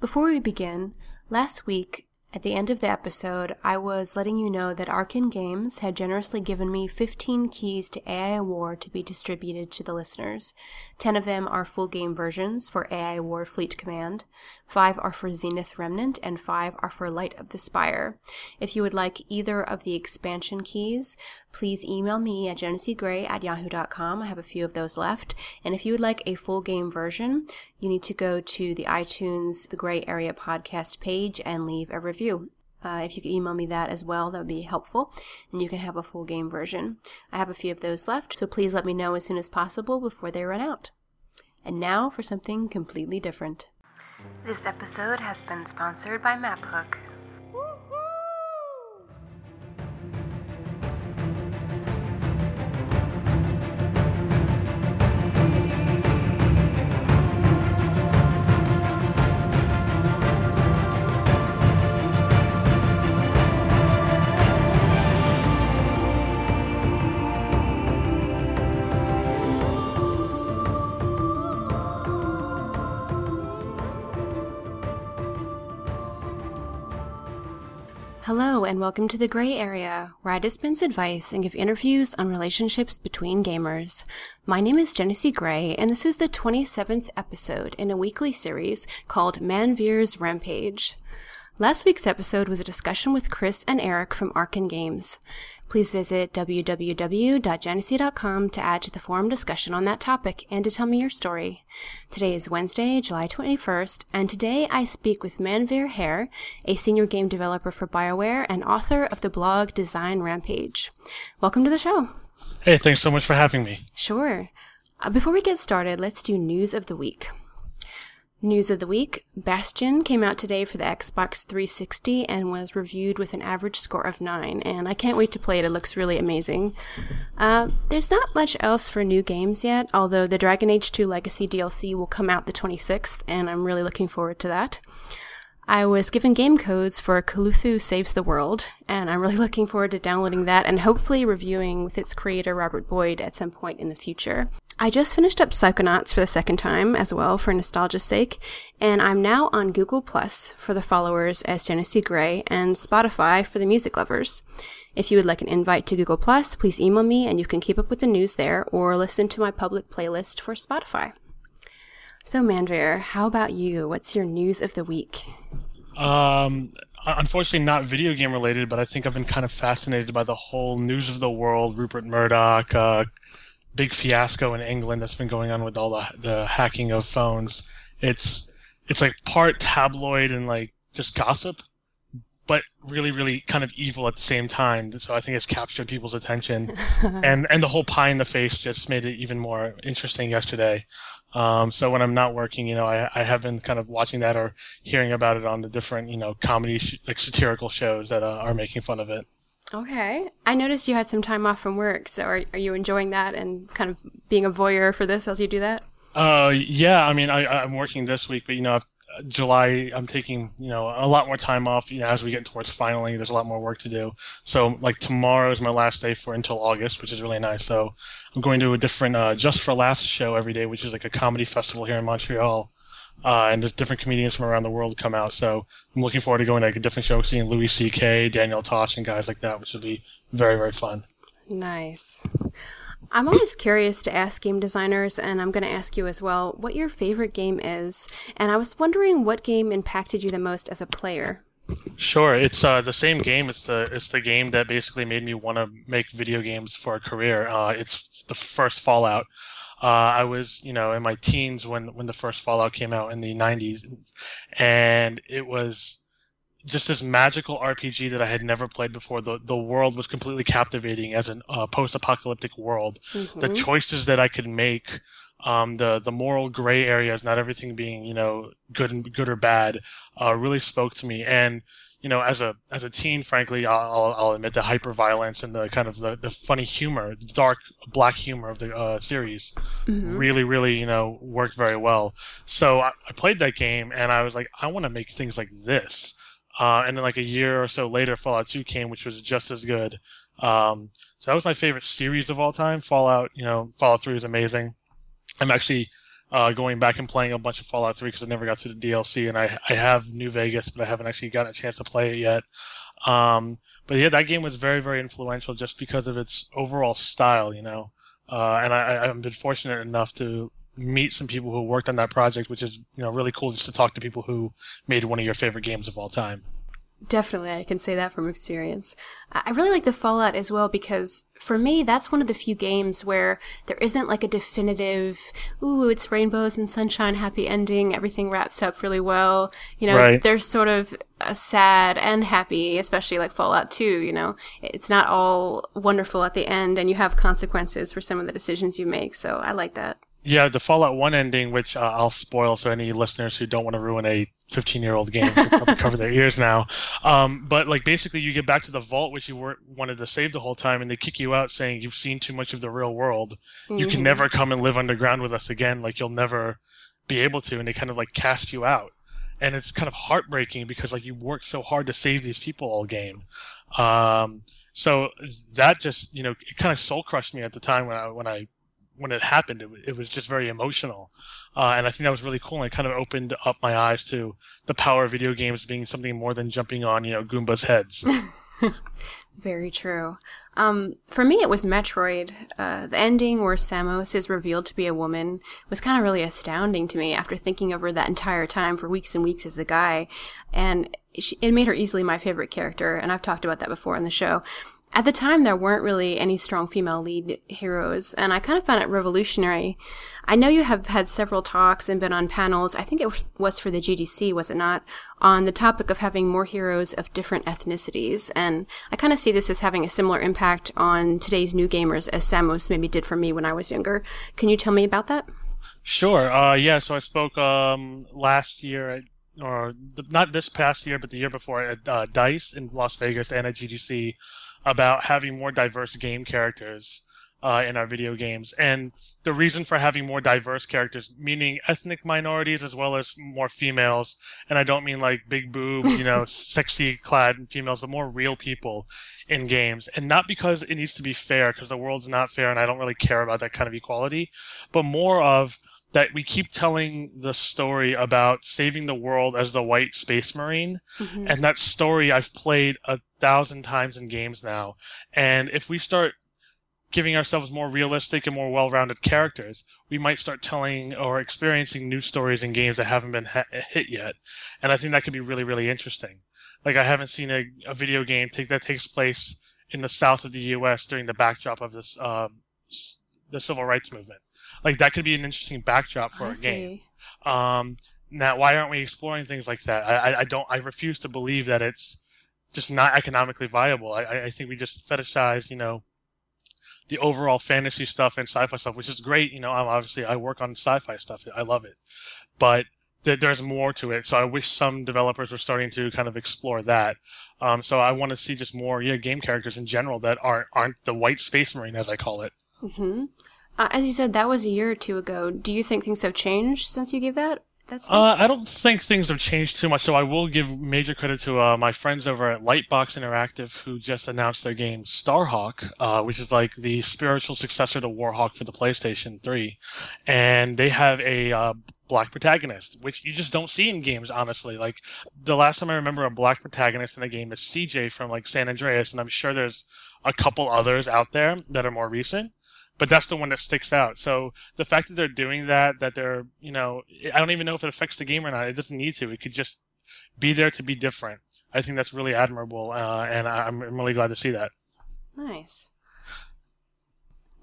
Before we begin, last week at the end of the episode, I was letting you know that Arcen Games had generously given me 15 keys to AI War to be distributed to the listeners. 10 of them are full game versions for AI War Fleet Command, 5 are for Zenith Remnant, and 5 are for Light of the Spire. If you would like either of the expansion keys, please email me at jeneseegrey at yahoo.com. I have a few of those left. And if you would like a full game version, you need to go to the iTunes The Grey Area podcast page and leave a review. Uh, if you could email me that as well, that would be helpful, and you can have a full game version. I have a few of those left, so please let me know as soon as possible before they run out. And now for something completely different. This episode has been sponsored by MapHook. Hello, and welcome to the Grey Area, where I dispense advice and give interviews on relationships between gamers. My name is Jenesee Grey, and this is the 27th episode in a weekly series called Manveer's Rampage. Last week's episode was a discussion with Chris and Eric from Arcen Games. Please visit www.jenesee.com to add to the forum discussion on that topic and to tell me your story. Today is Wednesday, July 21st, and today I speak with Manveer Heir, a senior game developer for BioWare and author of the blog Design Rampage. Welcome to the show. Hey, thanks so much for having me. Sure. Uh, before we get started, let's do news of the week. News of the week Bastion came out today for the Xbox 360 and was reviewed with an average score of 9, and I can't wait to play it. It looks really amazing. Uh, there's not much else for new games yet, although the Dragon Age 2 Legacy DLC will come out the 26th, and I'm really looking forward to that. I was given game codes for Cthulhu Saves the World, and I'm really looking forward to downloading that and hopefully reviewing with its creator Robert Boyd at some point in the future. I just finished up Psychonauts for the second time as well for nostalgia's sake, and I'm now on Google Plus for the followers as Jenesee Grey and Spotify for the music lovers. If you would like an invite to Google Plus, please email me and you can keep up with the news there or listen to my public playlist for Spotify. So, Manveer, how about you? What's your news of the week? Um, unfortunately, not video game related, but I think I've been kind of fascinated by the whole news of the world, Rupert Murdoch, uh, big fiasco in England that's been going on with all the the hacking of phones. It's it's like part tabloid and like just gossip, but really, really kind of evil at the same time. So I think it's captured people's attention, and and the whole pie in the face just made it even more interesting yesterday. Um, so when I'm not working, you know, I, I have been kind of watching that or hearing about it on the different, you know, comedy, sh- like satirical shows that uh, are making fun of it. Okay. I noticed you had some time off from work. So are, are you enjoying that and kind of being a voyeur for this as you do that? Uh, yeah. I mean, I, I'm working this week, but, you know, I've July, I'm taking you know a lot more time off. You know, as we get towards finally, there's a lot more work to do. So like tomorrow is my last day for until August, which is really nice. So I'm going to a different uh, Just for Laughs show every day, which is like a comedy festival here in Montreal. Uh, and there's different comedians from around the world come out. So I'm looking forward to going to like a different show, seeing Louis C.K., Daniel Tosh, and guys like that, which will be very, very fun. Nice. I'm always curious to ask game designers, and I'm going to ask you as well, what your favorite game is. And I was wondering what game impacted you the most as a player. Sure, it's uh, the same game. It's the it's the game that basically made me want to make video games for a career. Uh, it's the first Fallout. Uh, I was, you know, in my teens when when the first Fallout came out in the '90s, and it was just this magical RPG that I had never played before. The the world was completely captivating as a uh, post-apocalyptic world. Mm-hmm. The choices that I could make, um, the the moral gray areas, not everything being you know good and good or bad, uh, really spoke to me. And you know, as a as a teen, frankly, I'll, I'll admit the hyper violence and the kind of the, the funny humor, the dark black humor of the uh, series, mm-hmm. really, really, you know, worked very well. So I, I played that game and I was like, I want to make things like this. Uh, and then like a year or so later, Fallout 2 came, which was just as good. Um, so that was my favorite series of all time. Fallout, you know, Fallout 3 is amazing. I'm actually uh, going back and playing a bunch of Fallout 3 because I never got through the DLC, and I I have New Vegas, but I haven't actually gotten a chance to play it yet. Um, but yeah, that game was very very influential just because of its overall style, you know. Uh, and I, I've been fortunate enough to meet some people who worked on that project, which is you know really cool just to talk to people who made one of your favorite games of all time. Definitely, I can say that from experience. I really like the Fallout as well because for me, that's one of the few games where there isn't like a definitive, ooh, it's rainbows and sunshine, happy ending, everything wraps up really well. You know, Right. there's sort of a sad and happy, especially like Fallout 2, you know. It's not all wonderful at the end and you have consequences for some of the decisions you make. So I like that. Yeah, the Fallout 1 ending, which uh, I'll spoil so any listeners who don't want to ruin a 15 year old game should probably cover their ears now. Um, but like basically, you get back to the vault, which you were, wanted to save the whole time, and they kick you out saying you've seen too much of the real world. You can Mhm. never come and live underground with us again. Like you'll never be able to. And they kind of like cast you out. And it's kind of heartbreaking because like you worked so hard to save these people all game. Um, so that just, you know, it kind of soul crushed me at the time when I, when I, when it happened, it, it was just very emotional. Uh, and I think that was really cool. And it kind of opened up my eyes to the power of video games being something more than jumping on, you know, Goomba's heads. Very true. Um, for me, it was Metroid. Uh, the ending where Samus is revealed to be a woman was kind of really astounding to me after thinking of her that entire time for weeks and weeks as a guy. And she, it made her easily my favorite character, and I've talked about that before on the show. At the time, there weren't really any strong female lead heroes, and I kind of found it revolutionary. I know you have had several talks and been on panels, I think it was for the GDC, was it not, on the topic of having more heroes of different ethnicities, and I kind of see this as having a similar impact on today's new gamers as Samus maybe did for me when I was younger. Can you tell me about that? Sure. Uh, yeah. So I spoke um, last year, at, or not this past year, but the year before at uh, Dice in Las Vegas and at GDC about having more diverse game characters uh, in our video games, and the reason for having more diverse characters, meaning ethnic minorities as well as more females, and I don't mean like big boobs, you know, sexy clad females, but more real people in games, and not because it needs to be fair, because the world's not fair, and I don't really care about that kind of equality, but more of that we keep telling the story about saving the world as the white space marine Mhm. and that story I've played a thousand times in games now. And if we start giving ourselves more realistic and more well-rounded characters, we might start telling or experiencing new stories in games that haven't been ha- hit yet. And I think that could be really, really interesting. Like I haven't seen a, a video game take that takes place in the south of the U.S. during the backdrop of this um, the civil rights movement. Like that could be an interesting backdrop for I a game. Um, now, why aren't we exploring things like that? I, I, don't. I refuse to believe that it's just not economically viable. I, I I think we just fetishize, you know, the overall fantasy stuff and sci-fi stuff, which is great. You know, I'm obviously I work on sci-fi stuff. I love it, but th- there's more to it. So I wish some developers were starting to kind of explore that. Um, so I want to see just more, yeah, game characters in general that aren't aren't the white space marine as I call it. hmm Uh, as you said, that was a year or two ago. Do you think things have changed since you gave that? That speech? Uh, I don't think things have changed too much, so I will give major credit to uh, my friends over at Lightbox Interactive who just announced their game Starhawk, uh, which is like the spiritual successor to Warhawk for the PlayStation 3. And they have a uh, black protagonist, which you just don't see in games, honestly. Like, the last time I remember a black protagonist in a game is CJ from like San Andreas, and I'm sure there's a couple others out there that are more recent. But that's the one that sticks out. So the fact that they're doing that, that they're, you know, I don't even know if it affects the game or not. It doesn't need to. It could just be there to be different. I think that's really admirable, uh, and I'm, I'm really glad to see that. Nice.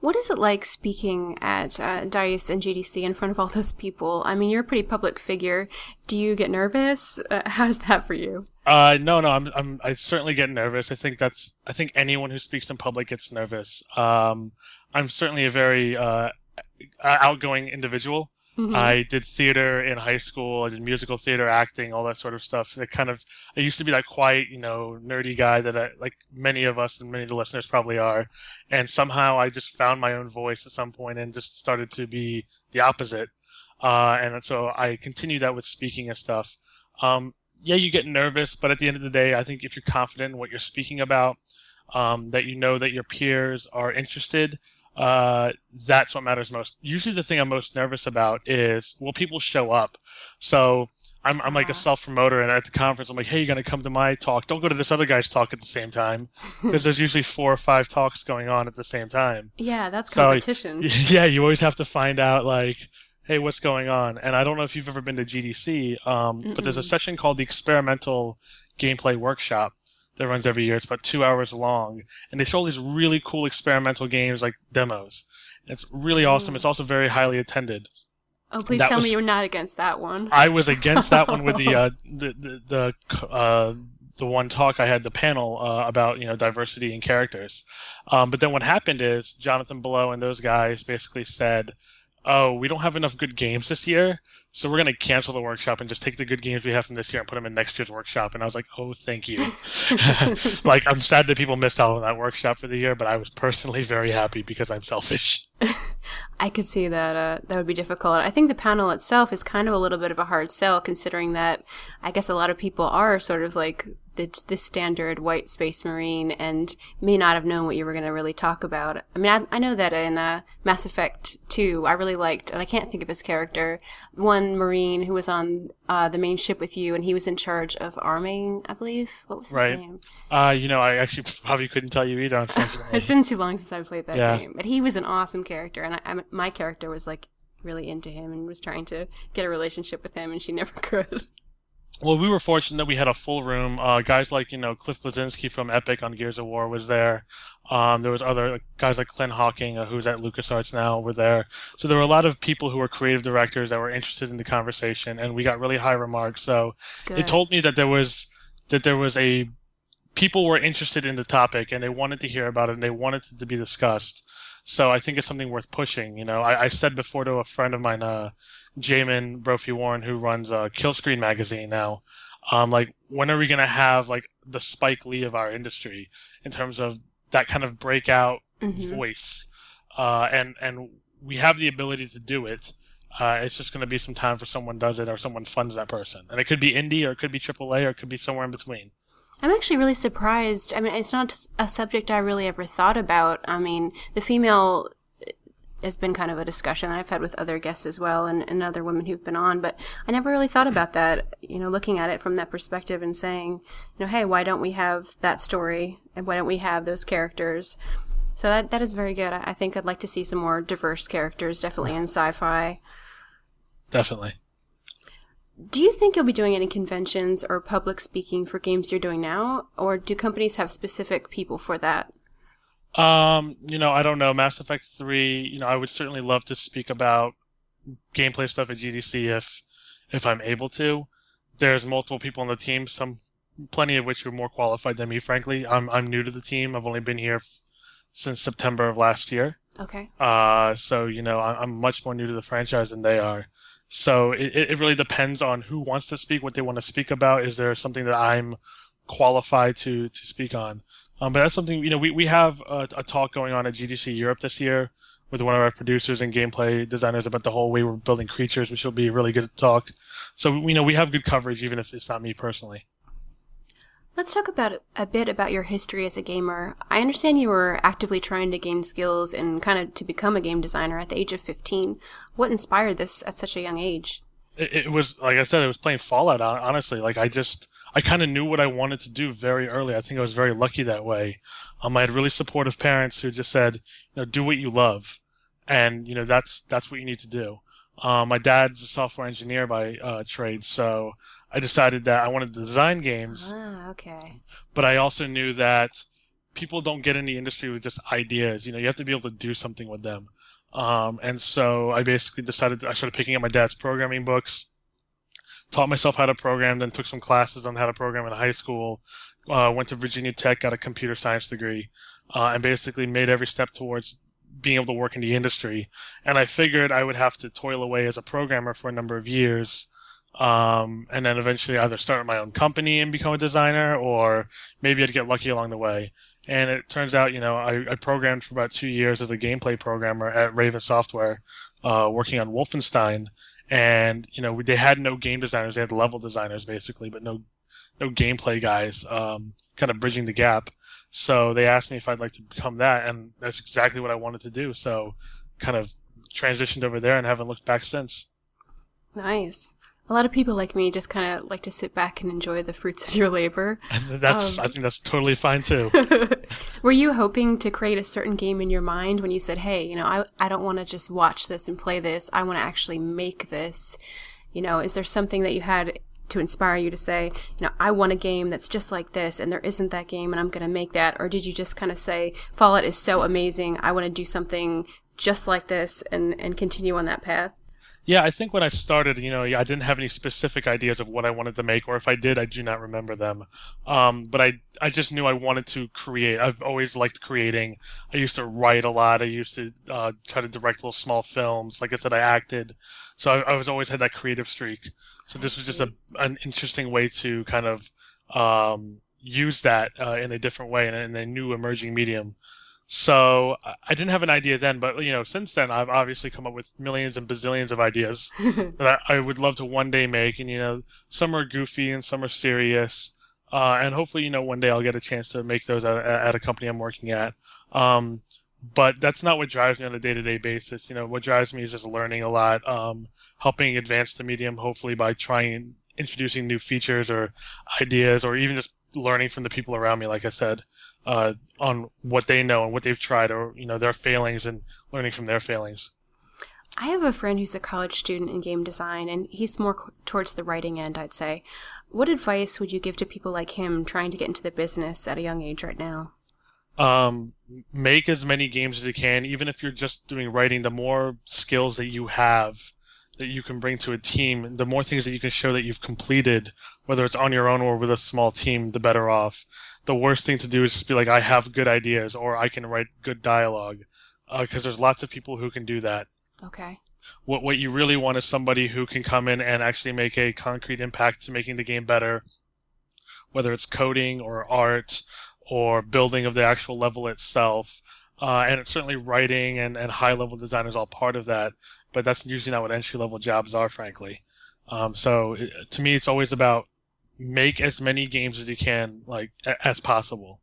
What is it like speaking at uh, Dice and GDC in front of all those people? I mean, you're a pretty public figure. Do you get nervous? Uh, how's that for you? Uh, no, no, I'm, I'm, I certainly get nervous. I think that's, I think anyone who speaks in public gets nervous. Um, I'm certainly a very, uh, outgoing individual. Mhm. I did theater in high school. I did musical theater, acting, all that sort of stuff. It kind of, I used to be that quiet, you know, nerdy guy that I, like many of us and many of the listeners probably are. And somehow I just found my own voice at some point and just started to be the opposite. Uh, and so I continue that with speaking and stuff. Um, yeah, you get nervous, but at the end of the day, I think if you're confident in what you're speaking about, um, that you know that your peers are interested, uh, that's what matters most. Usually, the thing I'm most nervous about is will people show up? So I'm, I'm like a Ah. self promoter, and at the conference, I'm like, hey, you're gonna come to my talk? Don't go to this other guy's talk at the same time because there's usually four or five talks going on at the same time. Yeah, that's So, competition. yeah, you always have to find out like, hey, what's going on? And I don't know if you've ever been to GDC, um, but there's a session called the Experimental Gameplay Workshop that runs every year. It's about two hours long, and they show all these really cool experimental games like demos. It's really awesome. Mm. It's also very highly attended. oh, please that tell was- me you're not against that one. I was against that one with the uh, the the, the uh, the one talk I had the panel uh, about you know diversity in characters, um, but then what happened is Jonathan Blow and those guys basically said, "Oh, we don't have enough good games this year, so we're going to cancel the workshop and just take the good games we have from this year and put them in next year's workshop." And I was like, "Oh, thank you." like I'm sad that people missed out on that workshop for the year, but I was personally very happy because I'm selfish. I could see that uh, that would be difficult. I think the panel itself is kind of a little bit of a hard sell, considering that I guess a lot of people are sort of like the, the standard white space marine and may not have known what you were going to really talk about. I mean, I, I know that in uh, Mass Effect 2, I really liked, and I can't think of his character, one marine who was on uh, the main ship with you, and he was in charge of arming, I believe. What was his Right. name? Uh, you know, I actually probably couldn't tell you either. It's been too long since I played that Yeah. game, but he was an awesome character, and I, I, my character was like really into him and was trying to get a relationship with him, and she never could. Well, we were fortunate that we had a full room. Uh, guys like you know Cliff Bleszinski from Epic on Gears of War was there. Um, there was other guys like Clint Hocking, uh, who's at LucasArts now, were there. So there were a lot of people who were creative directors that were interested in the conversation, and we got really high remarks. So Good. it told me that there was that there was a people were interested in the topic and they wanted to hear about it and they wanted it to be discussed. So I think it's something worth pushing. You know, I, I said before to a friend of mine, uh, Jamin Brophy Warren, who runs uh, Killscreen magazine now, um, like when are we gonna have like the Spike Lee of our industry in terms of that kind of breakout Mhm. voice? Uh, and and we have the ability to do it. Uh, it's just going to be some time for someone does it or someone funds that person, and it could be indie or it could be AAA or it could be somewhere in between. I'm actually really surprised. I mean, it's not a subject I really ever thought about. I mean, the female has been kind of a discussion that I've had with other guests as well and, and other women who've been on, but I never really thought about that, you know, looking at it from that perspective and saying, you know, hey, why don't we have that story and why don't we have those characters? So that, that is very good. I, I think I'd like to see some more diverse characters, definitely in sci-fi. Definitely. Do you think you'll be doing any conventions or public speaking for games you're doing now, or do companies have specific people for that? Um, you know, I don't know. Mass Effect 3, you know, I would certainly love to speak about gameplay stuff at GDC if if I'm able to. There's multiple people on the team, some plenty of which are more qualified than me, frankly. I'm I'm new to the team. I've only been here f- since September of last year. Okay. Uh, so you know, I- I'm much more new to the franchise than they are. So it, it really depends on who wants to speak, what they want to speak about. Is there something that I'm qualified to to speak on? Um, but that's something you know we we have a, a talk going on at GDC Europe this year with one of our producers and gameplay designers about the whole way we're building creatures, which will be a really good talk. So you know we have good coverage, even if it's not me personally. Let's talk about a bit about your history as a gamer. I understand you were actively trying to gain skills and kind of to become a game designer at the age of 15. What inspired this at such a young age? it, it was like I said, it was playing Fallout. Honestly, like I just I kind of knew what I wanted to do very early. I think I was very lucky that way. Um, I had really supportive parents who just said, you know, do what you love, and you know that's that's what you need to do. Um, my dad's a software engineer by uh, trade, so I decided that I wanted to design games, Ah, okay. but I also knew that people don't get in the industry with just ideas. You know, you have to be able to do something with them. Um, and so I basically decided I started picking up my dad's programming books, taught myself how to program, then took some classes on how to program in high school, uh, went to Virginia Tech, got a computer science degree, uh, and basically made every step towards being able to work in the industry. And I figured I would have to toil away as a programmer for a number of years. Um, and then eventually either start my own company and become a designer, or maybe I'd get lucky along the way. And it turns out, you know, I, I programmed for about two years as a gameplay programmer at Raven Software, uh, working on Wolfenstein. And, you know, they had no game designers. They had level designers basically, but no, no gameplay guys, um, kind of bridging the gap. So they asked me if I'd like to become that, and that's exactly what I wanted to do. So kind of transitioned over there and haven't looked back since. Nice. A lot of people like me just kind of like to sit back and enjoy the fruits of your labor. And that's, um, I think that's totally fine too. Were you hoping to create a certain game in your mind when you said, hey, you know, I, I don't want to just watch this and play this. I want to actually make this. You know, is there something that you had to inspire you to say, you know, I want a game that's just like this and there isn't that game and I'm going to make that? Or did you just kind of say, Fallout is so amazing. I want to do something just like this and, and continue on that path? Yeah, I think when I started, you know, I didn't have any specific ideas of what I wanted to make, or if I did, I do not remember them. Um, but I, I just knew I wanted to create. I've always liked creating. I used to write a lot. I used to uh, try to direct little small films. Like I said, I acted, so I, I was always had that creative streak. So this was just a, an interesting way to kind of um, use that uh, in a different way in in a new emerging medium. So I didn't have an idea then, but you know, since then I've obviously come up with millions and bazillions of ideas that I, would love to one day make, and you know, some are goofy and some are serious, uh, and hopefully, you know, one day I'll get a chance to make those at, at a company I'm working at. Um, but that's not what drives me on a day-to-day basis. You know, what drives me is just learning a lot, um, helping advance the medium, hopefully by trying introducing new features or ideas, or even just learning from the people around me. Like I said uh, on what they know and what they've tried, or you know their failings and learning from their failings. I have a friend who's a college student in game design, and he's more towards the writing end, I'd say. What advice would you give to people like him trying to get into the business at a young age right now? Um, make as many games as you can, even if you're just doing writing. The more skills that you have, that you can bring to a team, the more things that you can show that you've completed, whether it's on your own or with a small team, the better off the worst thing to do is just be like, I have good ideas or I can write good dialogue, because uh, there's lots of people who can do that. Okay. What what you really want is somebody who can come in and actually make a concrete impact to making the game better, whether it's coding or art or building of the actual level itself. Uh, and it's certainly writing and, and high level design is all part of that, but that's usually not what entry level jobs are, frankly. Um, so it, to me, it's always about make as many games as you can, like as possible.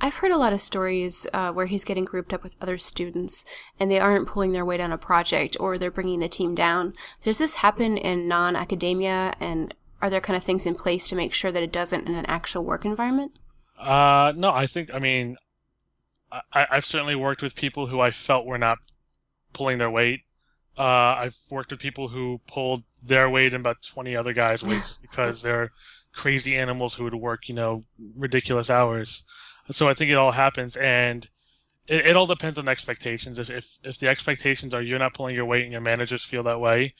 I've heard a lot of stories uh, where he's getting grouped up with other students and they aren't pulling their weight on a project or they're bringing the team down. Does this happen in non academia and are there kind of things in place to make sure that it doesn't in an actual work environment? Uh, no, I think, I mean, I, I've certainly worked with people who I felt were not pulling their weight uh, I've worked with people who pulled their weight and about 20 other guys' weights because they're crazy animals who would work, you know, ridiculous hours. So I think it all happens, and it, it all depends on expectations. If, if if the expectations are you're not pulling your weight and your managers feel that way,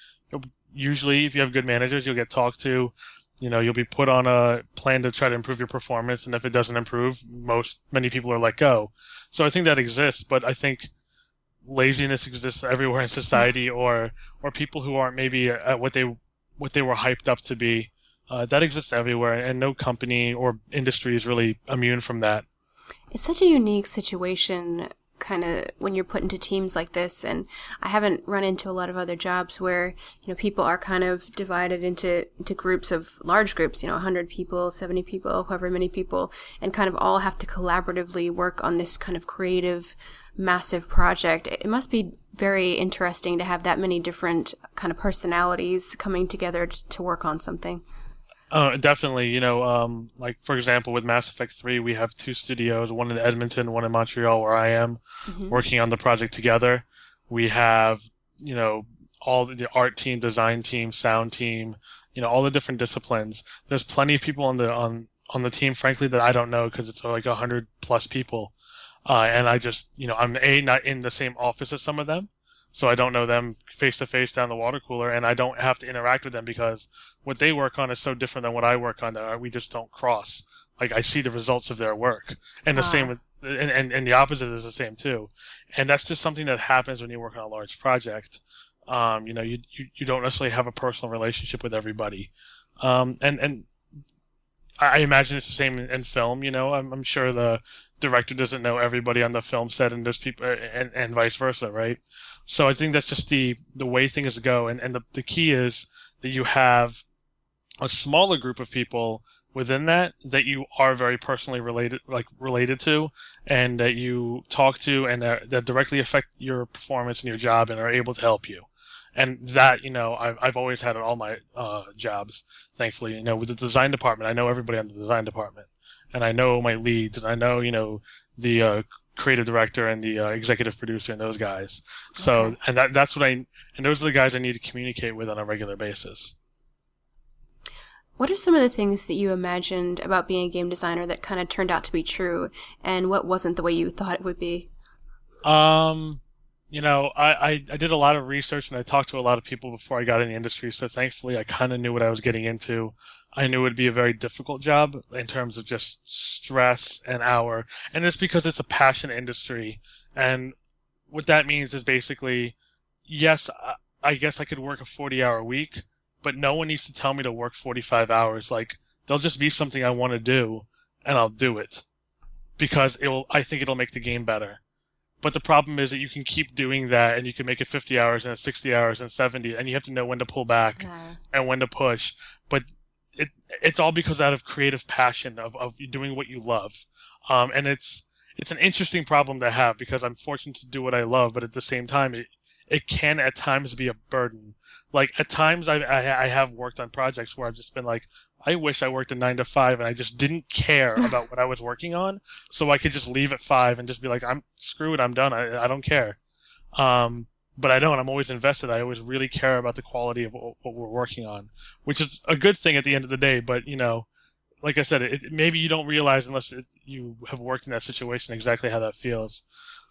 usually if you have good managers, you'll get talked to. You know, you'll be put on a plan to try to improve your performance, and if it doesn't improve, most many people are let go. So I think that exists, but I think laziness exists everywhere in society, or or people who aren't maybe at what they what they were hyped up to be. Uh, that exists everywhere, and no company or industry is really immune from that. It's such a unique situation kind of when you're put into teams like this and I haven't run into a lot of other jobs where you know people are kind of divided into into groups of large groups you know 100 people 70 people however many people and kind of all have to collaboratively work on this kind of creative massive project it must be very interesting to have that many different kind of personalities coming together to work on something uh, definitely. You know, um, like for example, with Mass Effect 3, we have two studios, one in Edmonton, one in Montreal, where I am, mm-hmm. working on the project together. We have, you know, all the art team, design team, sound team, you know, all the different disciplines. There's plenty of people on the on on the team, frankly, that I don't know because it's like a hundred plus people, uh, and I just, you know, I'm a not in the same office as some of them, so I don't know them face to face down the water cooler, and I don't have to interact with them because what they work on is so different than what I work on. That we just don't cross. Like I see the results of their work, and the same with, and, and and the opposite is the same too, and that's just something that happens when you work on a large project. Um, you know, you, you you don't necessarily have a personal relationship with everybody, um, and and I imagine it's the same in, in film. You know, I'm, I'm sure the director doesn't know everybody on the film set, and there's people, and, and vice versa, right? So I think that's just the the way things go, and and the the key is that you have a smaller group of people within that that you are very personally related like related to and that you talk to and that, that directly affect your performance and your job and are able to help you. And that you know I've, I've always had in all my uh, jobs thankfully. You know with the design department i know everybody on the design department and i know my leads and i know you know the uh, creative director and the uh, executive producer and those guys so okay. and that that's what i and those are the guys i need to communicate with on a regular basis what are some of the things that you imagined about being a game designer that kind of turned out to be true and what wasn't the way you thought it would be um you know, I, I, I, did a lot of research and I talked to a lot of people before I got in the industry. So thankfully, I kind of knew what I was getting into. I knew it would be a very difficult job in terms of just stress and hour. And it's because it's a passion industry. And what that means is basically, yes, I guess I could work a 40 hour week, but no one needs to tell me to work 45 hours. Like, there'll just be something I want to do and I'll do it because it will, I think it'll make the game better but the problem is that you can keep doing that and you can make it 50 hours and 60 hours and 70 and you have to know when to pull back yeah. and when to push. But it it's all because out of creative passion of, of doing what you love. Um, and it's it's an interesting problem to have because I'm fortunate to do what I love, but at the same time, it, it can at times be a burden. Like at times I, I, I have worked on projects where I've just been like, I wish I worked a nine to five and I just didn't care about what I was working on, so I could just leave at five and just be like, I'm screwed, I'm done, I, I don't care. Um, but I don't. I'm always invested. I always really care about the quality of what, we're working on, which is a good thing at the end of the day. But you know, like I said, it, maybe you don't realize unless it, you have worked in that situation exactly how that feels.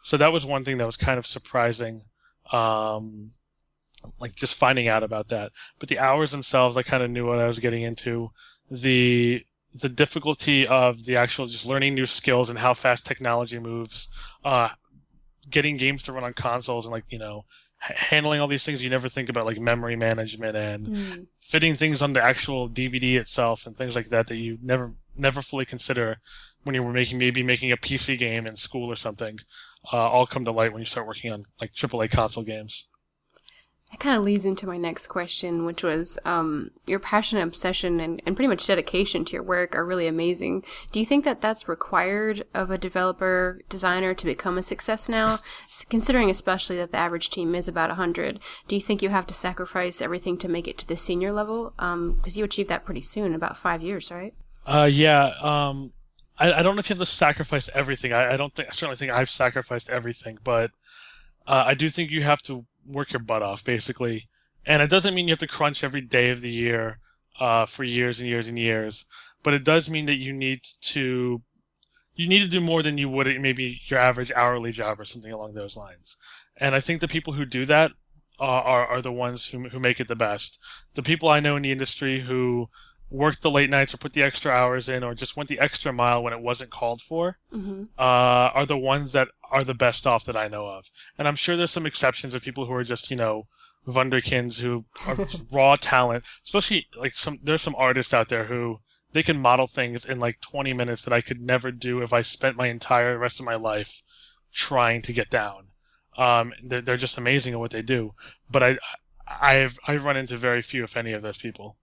So that was one thing that was kind of surprising. Um, like just finding out about that. But the hours themselves, I kind of knew what I was getting into. The the difficulty of the actual just learning new skills and how fast technology moves, uh, getting games to run on consoles and like you know handling all these things you never think about like memory management and mm. fitting things on the actual DVD itself and things like that that you never never fully consider when you were making maybe making a PC game in school or something uh, all come to light when you start working on like AAA console games. That kind of leads into my next question, which was um, your passion and obsession and, and pretty much dedication to your work are really amazing. Do you think that that's required of a developer designer to become a success now? Considering especially that the average team is about 100, do you think you have to sacrifice everything to make it to the senior level? Because um, you achieved that pretty soon, about five years, right? Uh, yeah. Um, I, I don't know if you have to sacrifice everything. I, I don't think, I certainly think I've sacrificed everything, but uh, I do think you have to work your butt off basically. And it doesn't mean you have to crunch every day of the year uh, for years and years and years, but it does mean that you need to you need to do more than you would at maybe your average hourly job or something along those lines. And I think the people who do that uh, are are the ones who who make it the best. The people I know in the industry who worked the late nights or put the extra hours in or just went the extra mile when it wasn't called for mm-hmm. uh, are the ones that are the best off that I know of. And I'm sure there's some exceptions of people who are just, you know, wunderkinds who are raw talent. Especially like some, there's some artists out there who they can model things in like 20 minutes that I could never do if I spent my entire rest of my life trying to get down. Um, they're, they're just amazing at what they do. But I, I've, I've run into very few, if any, of those people.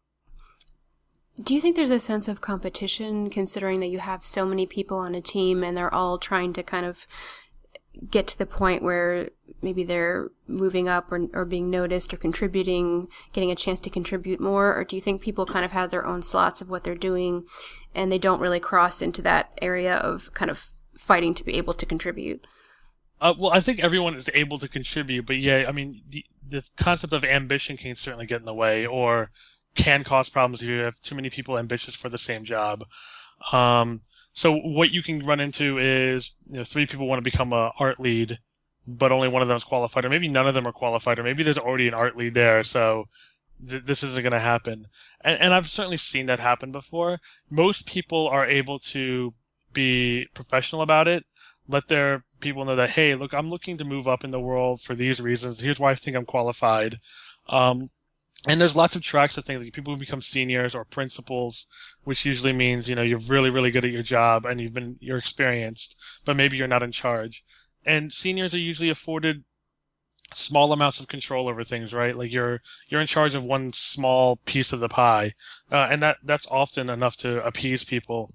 Do you think there's a sense of competition considering that you have so many people on a team and they're all trying to kind of get to the point where maybe they're moving up or, or being noticed or contributing, getting a chance to contribute more? Or do you think people kind of have their own slots of what they're doing and they don't really cross into that area of kind of fighting to be able to contribute? Uh, well, I think everyone is able to contribute, but yeah, I mean, the, the concept of ambition can certainly get in the way, or can cause problems if you have too many people ambitious for the same job. Um, so what you can run into is you know three people want to become an art lead, but only one of them is qualified, or maybe none of them are qualified, or maybe there's already an art lead there, so th- this isn't going to happen. And, and I've certainly seen that happen before. Most people are able to be professional about it, let their people know that hey, look, I'm looking to move up in the world for these reasons. Here's why I think I'm qualified. Um, and there's lots of tracks of things like people who become seniors or principals, which usually means you know you're really really good at your job and you've been you're experienced, but maybe you're not in charge. And seniors are usually afforded small amounts of control over things, right? Like you're you're in charge of one small piece of the pie, uh, and that that's often enough to appease people.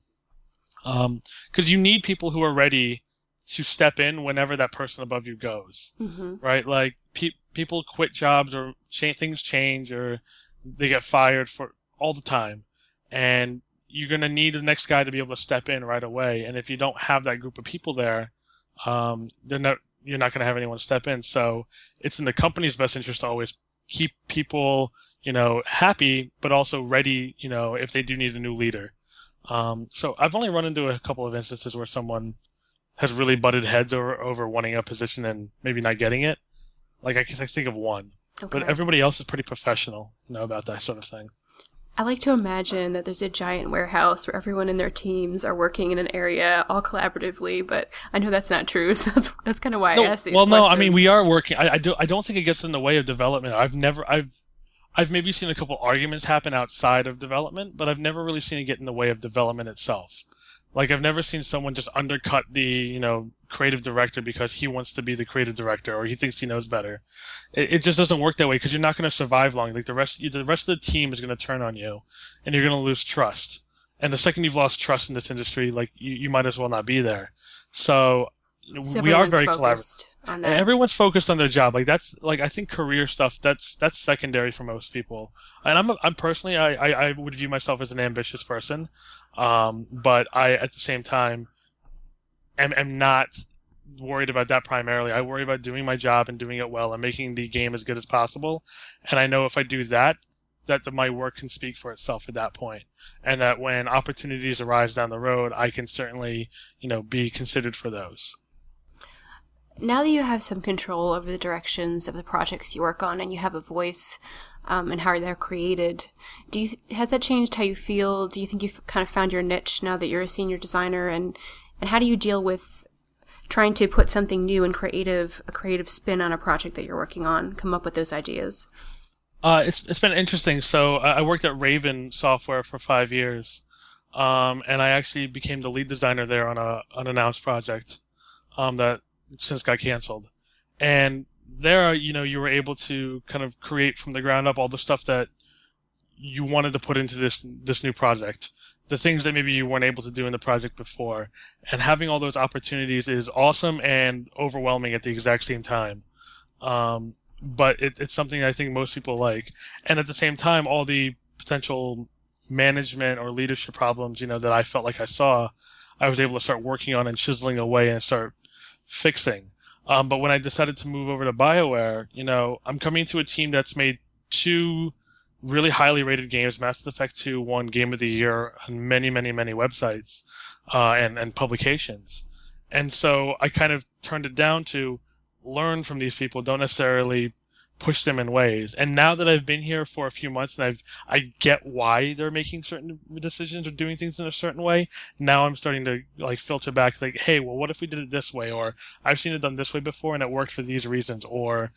Because um, you need people who are ready to step in whenever that person above you goes, mm-hmm. right? Like pe- people quit jobs or cha- things change or they get fired for all the time, and you're gonna need the next guy to be able to step in right away. And if you don't have that group of people there, um, they're not you're not going to have anyone step in. So it's in the company's best interest to always keep people, you know, happy, but also ready, you know, if they do need a new leader. Um, so I've only run into a couple of instances where someone has really butted heads over, over wanting a position and maybe not getting it. Like I can think of one, okay. but everybody else is pretty professional, you know, about that sort of thing. I like to imagine that there's a giant warehouse where everyone in their teams are working in an area all collaboratively, but I know that's not true. So that's that's kind of why no, I asked these. Well, questions. no, I mean we are working. I, I do. I don't think it gets in the way of development. I've never. I've. I've maybe seen a couple arguments happen outside of development, but I've never really seen it get in the way of development itself. Like I've never seen someone just undercut the, you know, creative director because he wants to be the creative director or he thinks he knows better. It, it just doesn't work that way because you're not going to survive long. Like the rest, the rest of the team is going to turn on you, and you're going to lose trust. And the second you've lost trust in this industry, like you, you might as well not be there. So, so we are very collaborative. Everyone's focused on their job. Like that's like I think career stuff. That's that's secondary for most people. And I'm I'm personally I I, I would view myself as an ambitious person, um, but I at the same time am, am not worried about that primarily. I worry about doing my job and doing it well and making the game as good as possible. And I know if I do that, that the, my work can speak for itself at that point. point, and that when opportunities arise down the road, I can certainly, you know, be considered for those. Now that you have some control over the directions of the projects you work on, and you have a voice um, and how they're created, do you has that changed how you feel? Do you think you've kind of found your niche now that you're a senior designer, and and how do you deal with trying to put something new and creative, a creative spin on a project that you're working on, come up with those ideas? Uh, it's it's been interesting. So I worked at Raven Software for five years, um, and I actually became the lead designer there on a unannounced project um, that since got canceled. And there, you know, you were able to kind of create from the ground up all the stuff that you wanted to put into this this new project the things that maybe you weren't able to do in the project before. And having all those opportunities is awesome and overwhelming at the exact same time. Um, but it, it's something I think most people like. And at the same time, all the potential management or leadership problems, you know, that I felt like I saw, I was able to start working on and chiseling away and start fixing. Um, but when I decided to move over to BioWare, you know, I'm coming to a team that's made two really highly rated games. Mass Effect 2 won Game of the Year on many, many, many websites uh, and, and publications. And so I kind of turned it down to learn from these people, don't necessarily push them in ways. And now that I've been here for a few months and I've I get why they're making certain decisions or doing things in a certain way, now I'm starting to like filter back like, hey, well what if we did it this way? Or I've seen it done this way before and it worked for these reasons or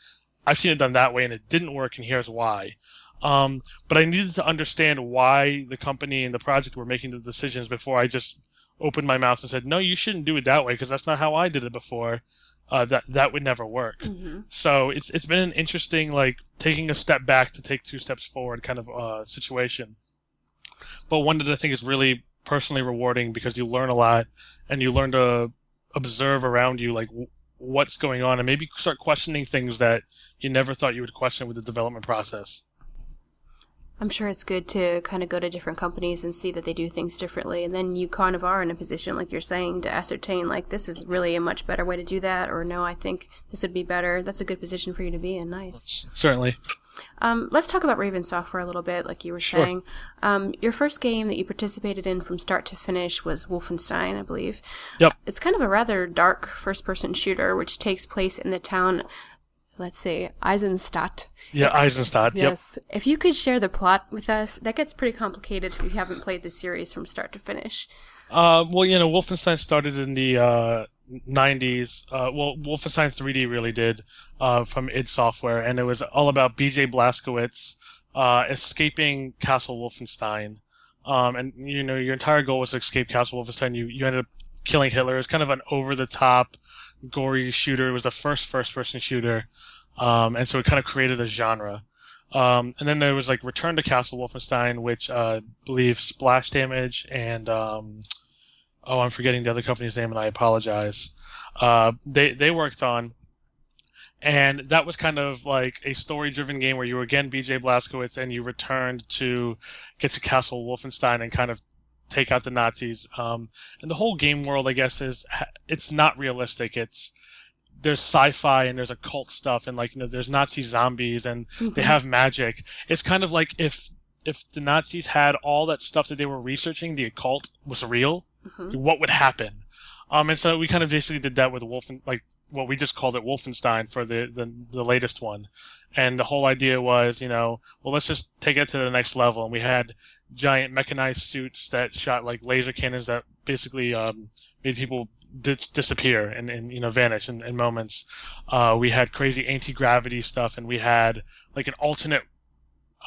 I've seen it done that way and it didn't work and here's why. Um, but I needed to understand why the company and the project were making the decisions before I just opened my mouth and said, "No, you shouldn't do it that way because that's not how I did it before." Uh, that that would never work. Mm-hmm. So it's it's been an interesting like taking a step back to take two steps forward kind of uh, situation. But one that I think is really personally rewarding because you learn a lot and you learn to observe around you like w- what's going on and maybe start questioning things that you never thought you would question with the development process. I'm sure it's good to kind of go to different companies and see that they do things differently. And then you kind of are in a position, like you're saying, to ascertain, like, this is really a much better way to do that, or no, I think this would be better. That's a good position for you to be in. Nice. Certainly. Um, let's talk about Raven Software a little bit, like you were sure. saying. Um, your first game that you participated in from start to finish was Wolfenstein, I believe. Yep. It's kind of a rather dark first person shooter, which takes place in the town let's see, Isenstadt. Yeah, Isenstadt. Yes. Yep. If you could share the plot with us, that gets pretty complicated if you haven't played the series from start to finish. Uh, well, you know, Wolfenstein started in the uh, 90s. Uh, well, Wolfenstein 3D really did uh, from id Software, and it was all about B.J. Blazkowicz uh, escaping Castle Wolfenstein. Um, and you know, your entire goal was to escape Castle Wolfenstein. You you ended up killing Hitler. It was kind of an over the top, gory shooter. It was the first first person shooter. um, and so it kind of created a genre. Um, and then there was like Return to Castle Wolfenstein, which uh, I believe Splash Damage and um, oh, I'm forgetting the other company's name, and I apologize. Uh, they they worked on, and that was kind of like a story-driven game where you were again BJ Blazkowicz, and you returned to get to Castle Wolfenstein and kind of take out the Nazis. Um, and the whole game world, I guess, is it's not realistic. It's there's sci-fi and there's occult stuff and like you know there's Nazi zombies and mm-hmm. they have magic. It's kind of like if if the Nazis had all that stuff that they were researching, the occult was real, mm-hmm. what would happen? Um, and so we kind of basically did that with Wolfen, like what we just called it Wolfenstein for the, the the latest one, and the whole idea was, you know, well let's just take it to the next level, and we had giant mechanized suits that shot like laser cannons that basically um, made people dis- disappear and, and you know vanish in, in moments. Uh, we had crazy anti gravity stuff, and we had like an alternate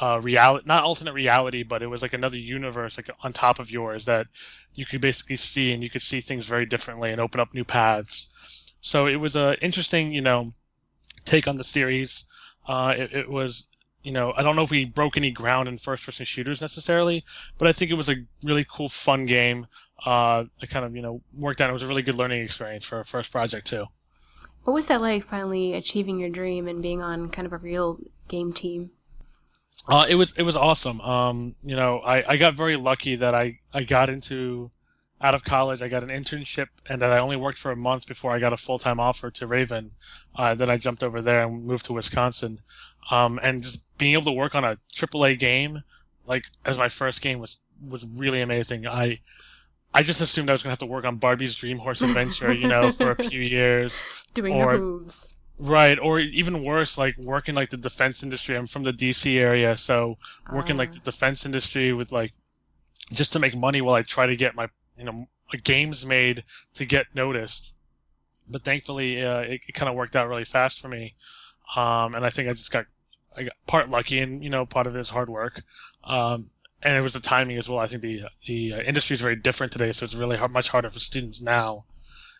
uh, reality, not alternate reality, but it was like another universe like on top of yours that you could basically see, and you could see things very differently and open up new paths. So it was a interesting, you know, take on the series. Uh, it, it was you know, I don't know if we broke any ground in first person shooters necessarily, but I think it was a really cool, fun game uh, it kind of you know worked out. It was a really good learning experience for a first project too. What was that like? Finally achieving your dream and being on kind of a real game team. Uh, it was it was awesome. Um, you know, I, I got very lucky that I, I got into out of college. I got an internship, and that I only worked for a month before I got a full time offer to Raven. Uh, then I jumped over there and moved to Wisconsin. Um, and just being able to work on a AAA game, like as my first game, was was really amazing. I I just assumed I was gonna have to work on Barbie's Dream Horse Adventure, you know, for a few years. Doing or, the hooves. Right, or even worse, like working like the defense industry. I'm from the DC area, so working uh. like the defense industry with like just to make money while I try to get my you know games made to get noticed. But thankfully, uh, it, it kind of worked out really fast for me, um, and I think I just got I got part lucky, and you know, part of it is hard work. Um, and it was the timing as well. I think the the uh, industry is very different today, so it's really hard, much harder for students now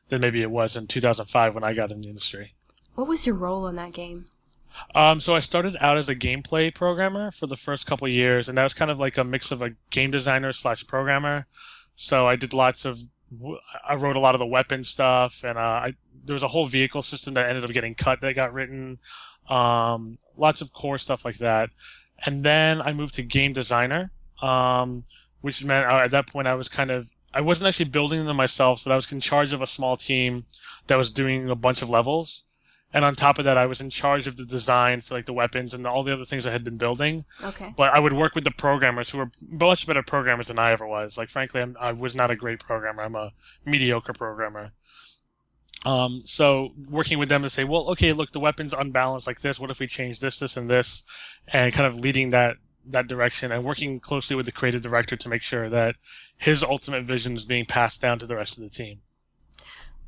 than maybe it was in 2005 when I got in the industry. What was your role in that game? Um, so I started out as a gameplay programmer for the first couple years, and that was kind of like a mix of a game designer slash programmer. So I did lots of, I wrote a lot of the weapon stuff, and uh, I, there was a whole vehicle system that ended up getting cut that got written. Um, lots of core stuff like that. And then I moved to game designer, um, which meant uh, at that point I was kind of I wasn't actually building them myself, but I was in charge of a small team that was doing a bunch of levels. And on top of that, I was in charge of the design for like the weapons and all the other things I had been building. Okay. But I would work with the programmers who were much better programmers than I ever was. Like, frankly, I'm, I was not a great programmer. I'm a mediocre programmer. Um, so working with them to say, well, okay, look, the weapon's unbalanced like this. What if we change this, this, and this, and kind of leading that that direction and working closely with the creative director to make sure that his ultimate vision is being passed down to the rest of the team.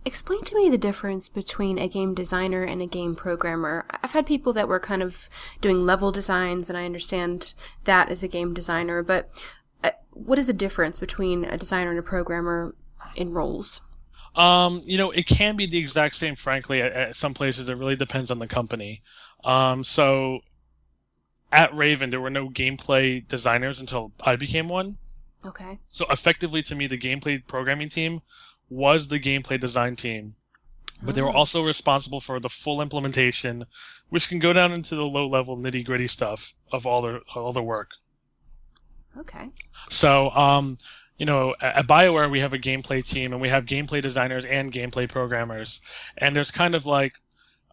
Explain to me the difference between a game designer and a game programmer. I've had people that were kind of doing level designs, and I understand that as a game designer, but uh, what is the difference between a designer and a programmer in roles? Um, you know, it can be the exact same, frankly, at, at some places. It really depends on the company. Um, so at Raven, there were no gameplay designers until I became one. Okay. So effectively, to me, the gameplay programming team was the gameplay design team, but they were oh. also responsible for the full implementation, which can go down into the low level nitty gritty stuff of all their all their work. Okay. So, um, you know, at BioWare we have a gameplay team, and we have gameplay designers and gameplay programmers, and there's kind of like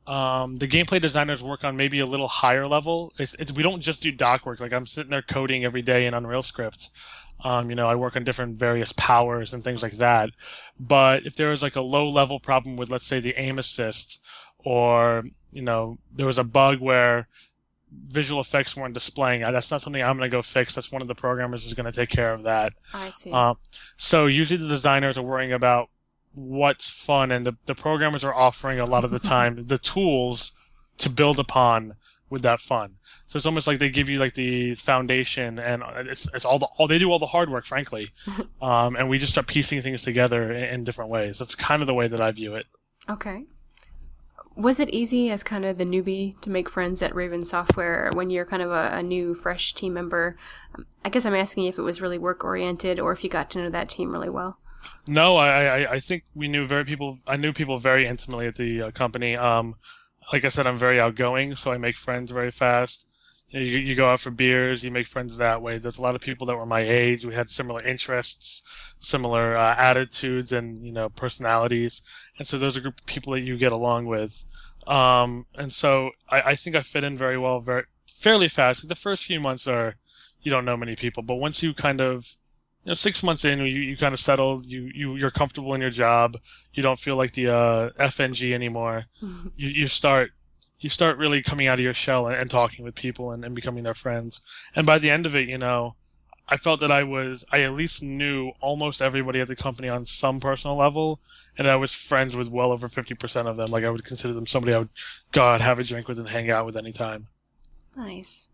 um, the gameplay designers work on maybe a little higher level. It's, it's, we don't just do doc work. Like I'm sitting there coding every day in Unreal Script. Um, you know, I work on different various powers and things like that. But if there was like a low level problem with, let's say, the aim assist, or you know, there was a bug where visual effects weren't displaying, that's not something I'm going to go fix. That's one of the programmers is going to take care of that. I see. Uh, so usually the designers are worrying about what's fun and the, the programmers are offering a lot of the time the tools to build upon with that fun. So it's almost like they give you like the foundation and it's, it's all the, all they do all the hard work, frankly. um, and we just start piecing things together in, in different ways. That's kind of the way that I view it. Okay. Was it easy as kind of the newbie to make friends at Raven Software when you're kind of a, a new, fresh team member? Um, I guess I'm asking if it was really work oriented or if you got to know that team really well. No, I, I, I think we knew very people. I knew people very intimately at the uh, company. Um, like I said, I'm very outgoing, so I make friends very fast. You, you go out for beers, you make friends that way. There's a lot of people that were my age. We had similar interests, similar uh, attitudes, and you know personalities. And so those are a group of people that you get along with. Um, and so I, I think I fit in very well, very fairly fast. The first few months are you don't know many people, but once you kind of you know, six months in, you, you kind of settled, you, you, you're comfortable in your job. You don't feel like the, uh, FNG anymore. Mm-hmm. You, you start, you start really coming out of your shell and, and talking with people and, and becoming their friends. And by the end of it, you know, I felt that I was, I at least knew almost everybody at the company on some personal level, and I was friends with well over 50% of them. Like, I would consider them somebody I would God have a drink with, and hang out with anytime. Nice.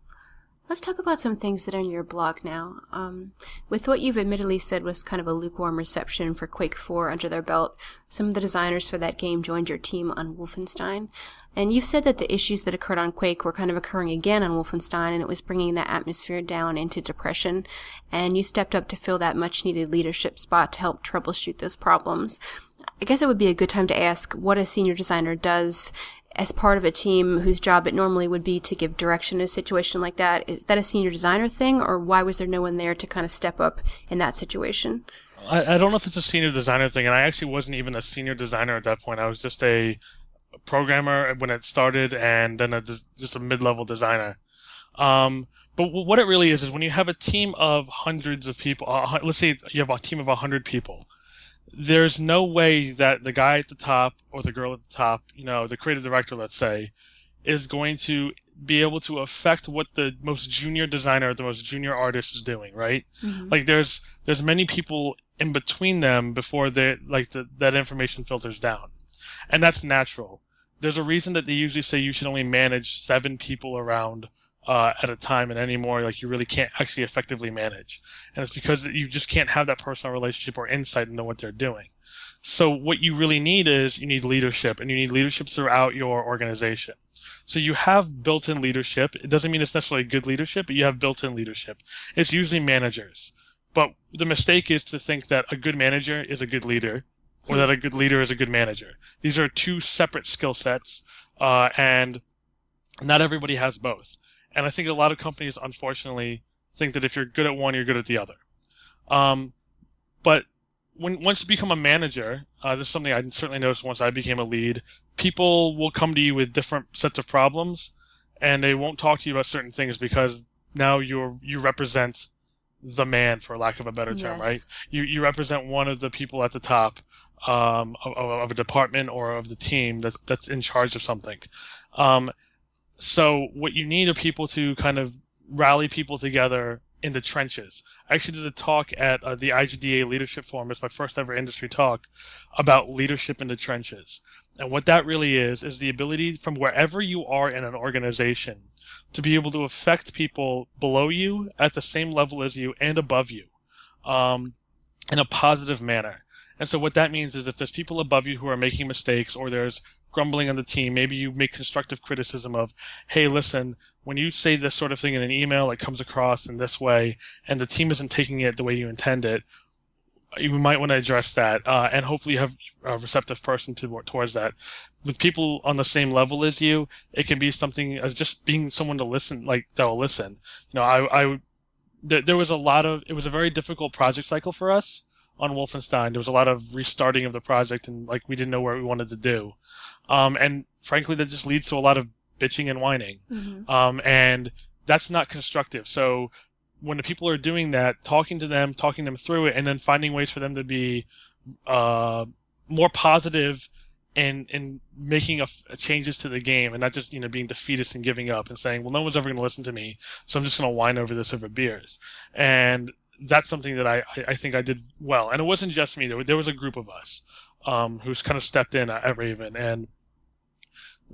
Let's talk about some things that are in your blog now. Um, with what you've admittedly said was kind of a lukewarm reception for Quake 4 under their belt, some of the designers for that game joined your team on Wolfenstein. And you've said that the issues that occurred on Quake were kind of occurring again on Wolfenstein, and it was bringing that atmosphere down into depression. And you stepped up to fill that much needed leadership spot to help troubleshoot those problems. I guess it would be a good time to ask what a senior designer does as part of a team whose job it normally would be to give direction in a situation like that. Is that a senior designer thing, or why was there no one there to kind of step up in that situation? I, I don't know if it's a senior designer thing, and I actually wasn't even a senior designer at that point. I was just a programmer when it started, and then a, just a mid-level designer. Um, but what it really is is when you have a team of hundreds of people. Uh, let's say you have a team of hundred people there's no way that the guy at the top or the girl at the top, you know, the creative director, let's say, is going to be able to affect what the most junior designer, or the most junior artist is doing, right? Mm-hmm. Like there's there's many people in between them before they like the, that information filters down, and that's natural. There's a reason that they usually say you should only manage seven people around uh, at a time and anymore like you really can't actually effectively manage. And it's because you just can't have that personal relationship or insight into what they're doing. So what you really need is you need leadership and you need leadership throughout your organization. So you have built-in leadership. It doesn't mean it's necessarily good leadership but you have built-in leadership. It's usually managers. But the mistake is to think that a good manager is a good leader or that a good leader is a good manager. These are two separate skill sets uh, and not everybody has both and I think a lot of companies, unfortunately, think that if you're good at one, you're good at the other. Um, but when once you become a manager, uh, this is something I certainly noticed once I became a lead. People will come to you with different sets of problems, and they won't talk to you about certain things because now you're you represent the man, for lack of a better term, yes. right? You you represent one of the people at the top um, of, of, a department or of the team that's that's in charge of something. Um, so what you need are people to kind of rally people together in the trenches. I actually did a talk at uh, the IGDA Leadership Forum. It's my first ever industry talk about leadership in the trenches. And what that really is, is the ability from wherever you are in an organization to be able to affect people below you at the same level as you and above you um, in a positive manner. And so what that means is if there's people above you who are making mistakes or there's grumbling on the team, maybe you make constructive criticism of, hey, listen, when you say this sort of thing in an email, it comes across in this way, and the team isn't taking it the way you intend it. You might want to address that, uh, and hopefully you have a receptive person to, towards that. With people on the same level as you, it can be something as just being someone to listen, like that will listen. You know, I, I, there was a lot of, it was a very difficult project cycle for us on Wolfenstein. There was a lot of restarting of the project, and like we didn't know what we wanted to do. Um, and frankly, that just leads to a lot of bitching and whining. Mm-hmm. Um, and that's not constructive. So when the people are doing that, talking to them, talking them through it, and then finding ways for them to be uh, more positive and in making a, a changes to the game, and not just you know being defeatist and giving up and saying, well, no one's ever going to listen to me, so I'm just going to whine over this over beers. And that's something that I, I think I did well. And it wasn't just me. There, there was a group of us um, who's kind of stepped in at Raven, and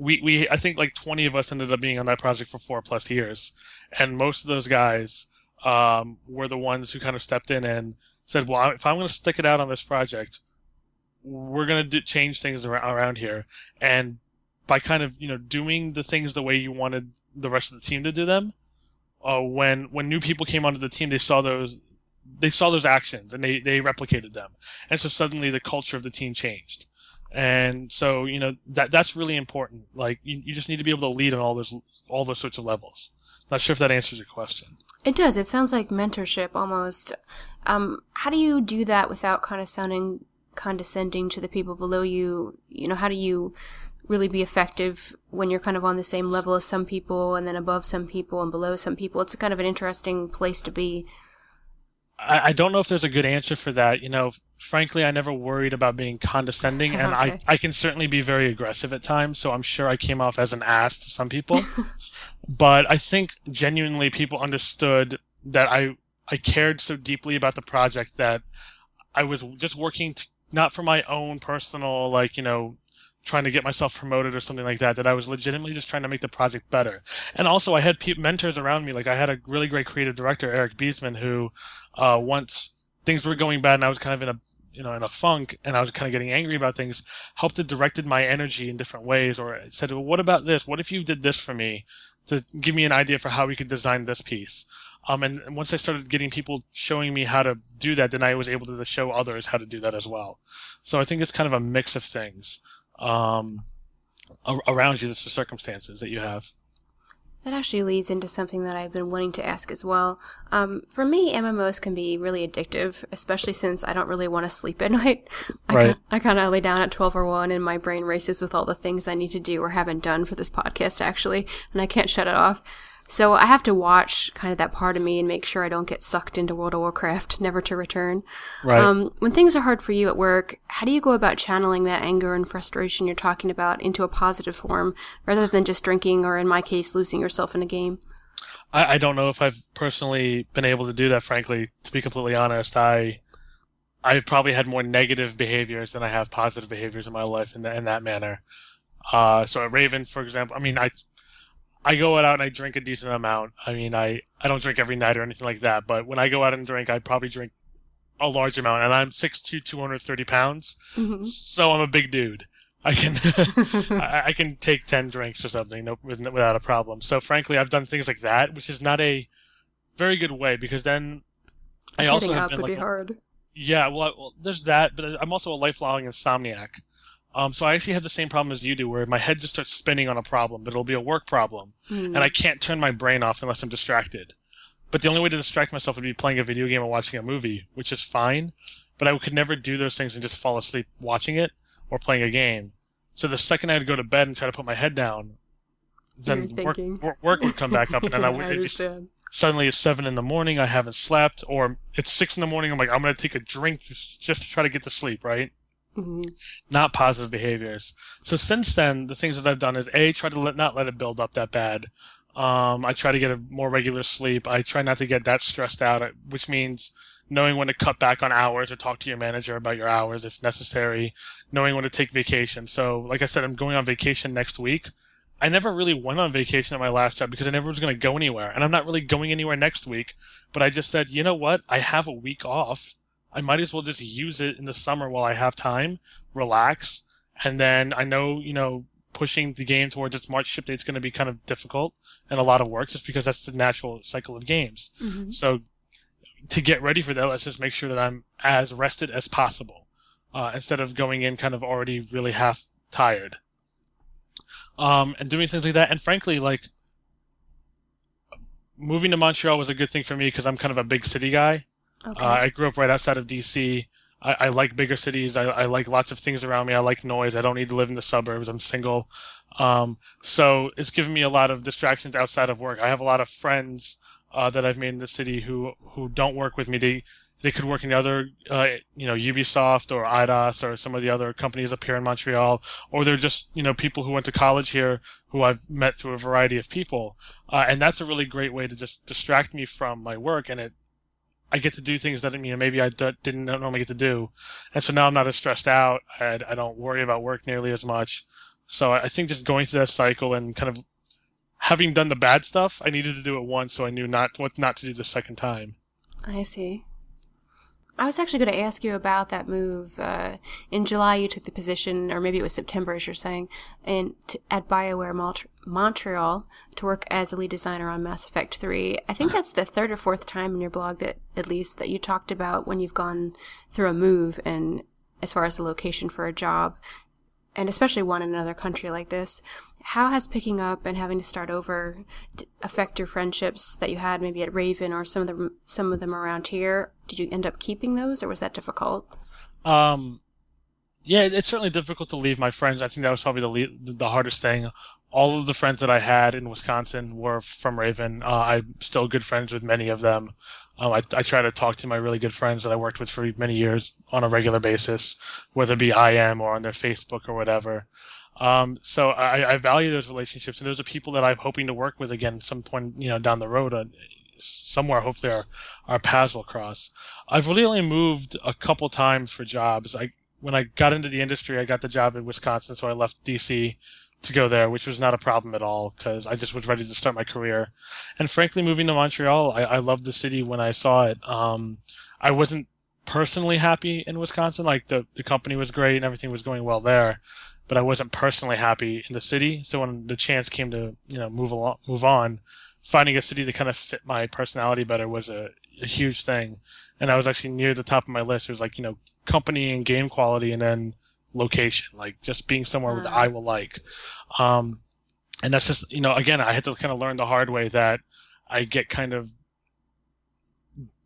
we we I think like 20 of us ended up being on that project for four plus years, and most of those guys um, were the ones who kind of stepped in and said, "Well, if I'm going to stick it out on this project, we're going to change things around, here." And by kind of you know doing the things the way you wanted the rest of the team to do them. Uh, when when new people came onto the team, they saw those they saw those actions and they they replicated them, and so suddenly the culture of the team changed. And so you know that that's really important. Like you, you just need to be able to lead on all those all those sorts of levels. Not sure if that answers your question. It does. It sounds like mentorship almost. Um, how do you do that without kind of sounding condescending to the people below you? You know, how do you really be effective when you're kind of on the same level as some people and then above some people and below some people? It's kind of an interesting place to be. I, I don't know if there's a good answer for that. You know, frankly, I never worried about being condescending, and Okay. I, I can certainly be very aggressive at times, so I'm sure I came off as an ass to some people. but I think genuinely people understood that I I cared so deeply about the project that I was just working t not for my own personal like you know trying to get myself promoted or something like that that I was legitimately just trying to make the project better. And also I had pe- mentors around me like I had a really great creative director Eric Biessman who uh once things were going bad and I was kind of in a you know in a funk and I was kind of getting angry about things helped to directed my energy in different ways or said well what about this what if you did this for me to give me an idea for how we could design this piece um, and and once I started getting people showing me how to do that, then I was able to show others how to do that as well. So I think it's kind of a mix of things um, around you. That's the circumstances that you have. That actually leads into something that I've been wanting to ask as well. Um, for me, MMOs can be really addictive, especially since I don't really want to sleep at night. I, Right. I kind of lay down at 12 or 1 and my brain races with all the things I need to do or haven't done for this podcast, actually, and I can't shut it off. So I have to watch kind of that part of me and make sure I don't get sucked into World of Warcraft, never to return. Right. Um, when things are hard for you at work, how do you go about channeling that anger and frustration you're talking about into a positive form rather than just drinking or, in my case, losing yourself in a game? I, I don't know if I've personally been able to do that. Frankly, to be completely honest, I I've probably had more negative behaviors than I have positive behaviors in my life in that in that manner. Uh, so at Raven, for example, I mean, I I go out and I drink a decent amount. I mean, I I don't drink every night or anything like that, but when I go out and drink, I probably drink a large amount, and I'm 6'2", 230 pounds, Mhm. so I'm a big dude. I can I, I can take ten drinks or something no, without a problem. So frankly, I've done things like that, which is not a very good way because then I also have been like be hard. yeah, well, well, there's that, but I'm also a lifelong insomniac. Um, so I actually have the same problem as you do, where my head just starts spinning on a problem, but it'll be a work problem, Mm. and I can't turn my brain off unless I'm distracted. But the only way to distract myself would be playing a video game or watching a movie, which is fine. But I could never do those things and just fall asleep watching it or playing a game. So the second I'd go to bed and try to put my head down, then work, work, work would come back up, and then I I would. understand. suddenly it's seven in the morning, I haven't slept, or it's six in the morning, I'm like, I'm gonna take a drink just to try to get to sleep, right? Mhm. Not positive behaviors. So since then, the things that I've done is a try to let, not let it build up that bad. Um, I try to get a more regular sleep. I try not to get that stressed out, uh, which means knowing when to cut back on hours or talk to your manager about your hours if necessary. Knowing when to take vacation. So, like I said, I'm going on vacation next week. I never really went on vacation at my last job because I never was going to go anywhere. And I'm not really going anywhere next week. But I just said, you know what? I have a week off. I might as well just use it in the summer while I have time, relax. And then I know, you know, pushing the game towards its March ship date is going to be kind of difficult and a lot of work just because that's the natural cycle of games. Mhm. So to get ready for that, let's just make sure that I'm as rested as possible uh, instead of going in kind of already really half tired. Um, and doing things like that. And frankly, like moving to Montreal was a good thing for me because I'm kind of a big city guy. Okay. Uh, I grew up right outside of DC. I, I like bigger cities. I, I like lots of things around me. I like noise. I don't need to live in the suburbs. I'm single. Um, so it's given me a lot of distractions outside of work. I have a lot of friends uh, that I've made in the city who who don't work with me. They they could work in the other, uh, you know, Ubisoft or Eidos or some of the other companies up here in Montreal, or they're just, you know, people who went to college here who I've met through a variety of people. Uh, and that's a really great way to just distract me from my work. And it, I get to do things that, you know, maybe I d- didn't normally get to do. And so now I'm not as stressed out. I, I don't worry about work nearly as much. So I think just going through that cycle and kind of having done the bad stuff, I needed to do it once so I knew not what not to do the second time. I see. I was actually going to ask you about that move. Uh, in July, you took the position, or maybe it was September, as you're saying, in, to, at BioWare Mont- Montreal to work as a lead designer on Mass Effect 3. I think that's the third or fourth time in your blog that, at least, that you talked about when you've gone through a move and as far as the location for a job and especially one in another country like this, how has picking up and having to start over affect your friendships that you had maybe at Raven or some of them some of them around here? Did you end up keeping those, or was that difficult? Um, yeah, it's certainly difficult to leave my friends. I think that was probably the le- the hardest thing. All of the friends that I had in Wisconsin were from Raven. Uh, I'm still good friends with many of them. Um, I, I try to talk to my really good friends that I worked with for many years on a regular basis, whether it be IM or on their Facebook or whatever. Um, so I, I, value those relationships, and those are people that I'm hoping to work with again some point, you know, down the road. Somewhere, hopefully, our our paths will cross. I've really only moved a couple times for jobs. I when I got into the industry, I got the job in Wisconsin, so I left DC to go there, which was not a problem at all because I just was ready to start my career. And frankly, moving to Montreal, I, I loved the city when I saw it. Um, I wasn't personally happy in Wisconsin. Like the, the company was great and everything was going well there, but I wasn't personally happy in the city. So when the chance came to, you know, move along, move on, finding a city that kind of fit my personality better was a, a huge thing. And I was actually near the top of my list. It was like, you know, company and game quality and then location, like just being somewhere mm. that I will like. Um, and that's just, you know, again, I had to kind of learn the hard way that I get kind of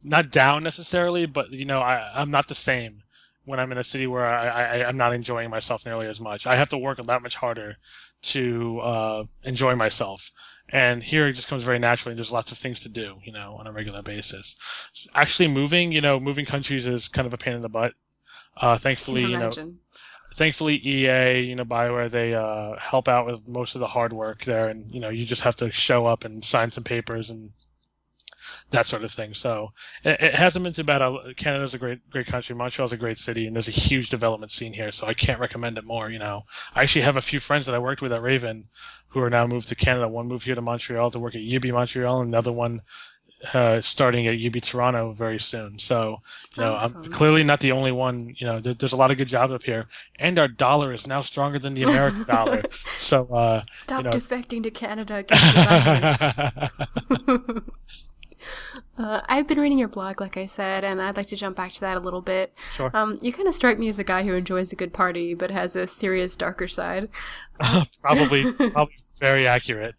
not down necessarily, but you know, I, I'm not the same when I'm in a city where I, I, I'm not enjoying myself nearly as much. I have to work that much harder to uh, enjoy myself. And here it just comes very naturally. There's lots of things to do, you know, on a regular basis. Actually, moving, you know, moving countries is kind of a pain in the butt. Uh, thankfully, you know, thankfully EA, you know, Bioware, they uh, help out with most of the hard work there, and you know, you just have to show up and sign some papers and that sort of thing. So it, it hasn't been too bad. Canada's a great, great country. Montreal's a great city, and there's a huge development scene here. So I can't recommend it more. You know, I actually have a few friends that I worked with at Raven who are now moved to Canada. One moved here to Montreal to work at Ubi Montreal, and another one uh, starting at Ubi Toronto very soon. So, you know, awesome. I'm clearly not the only one. You know, there, there's a lot of good jobs up here, and our dollar is now stronger than the American dollar. So, uh, stop you know, defecting to Canada. Uh, I've been reading your blog, like I said, and I'd like to jump back to that a little bit. Sure. Um, you kind of strike me as a guy who enjoys a good party, but has a serious, darker side. probably, probably very accurate.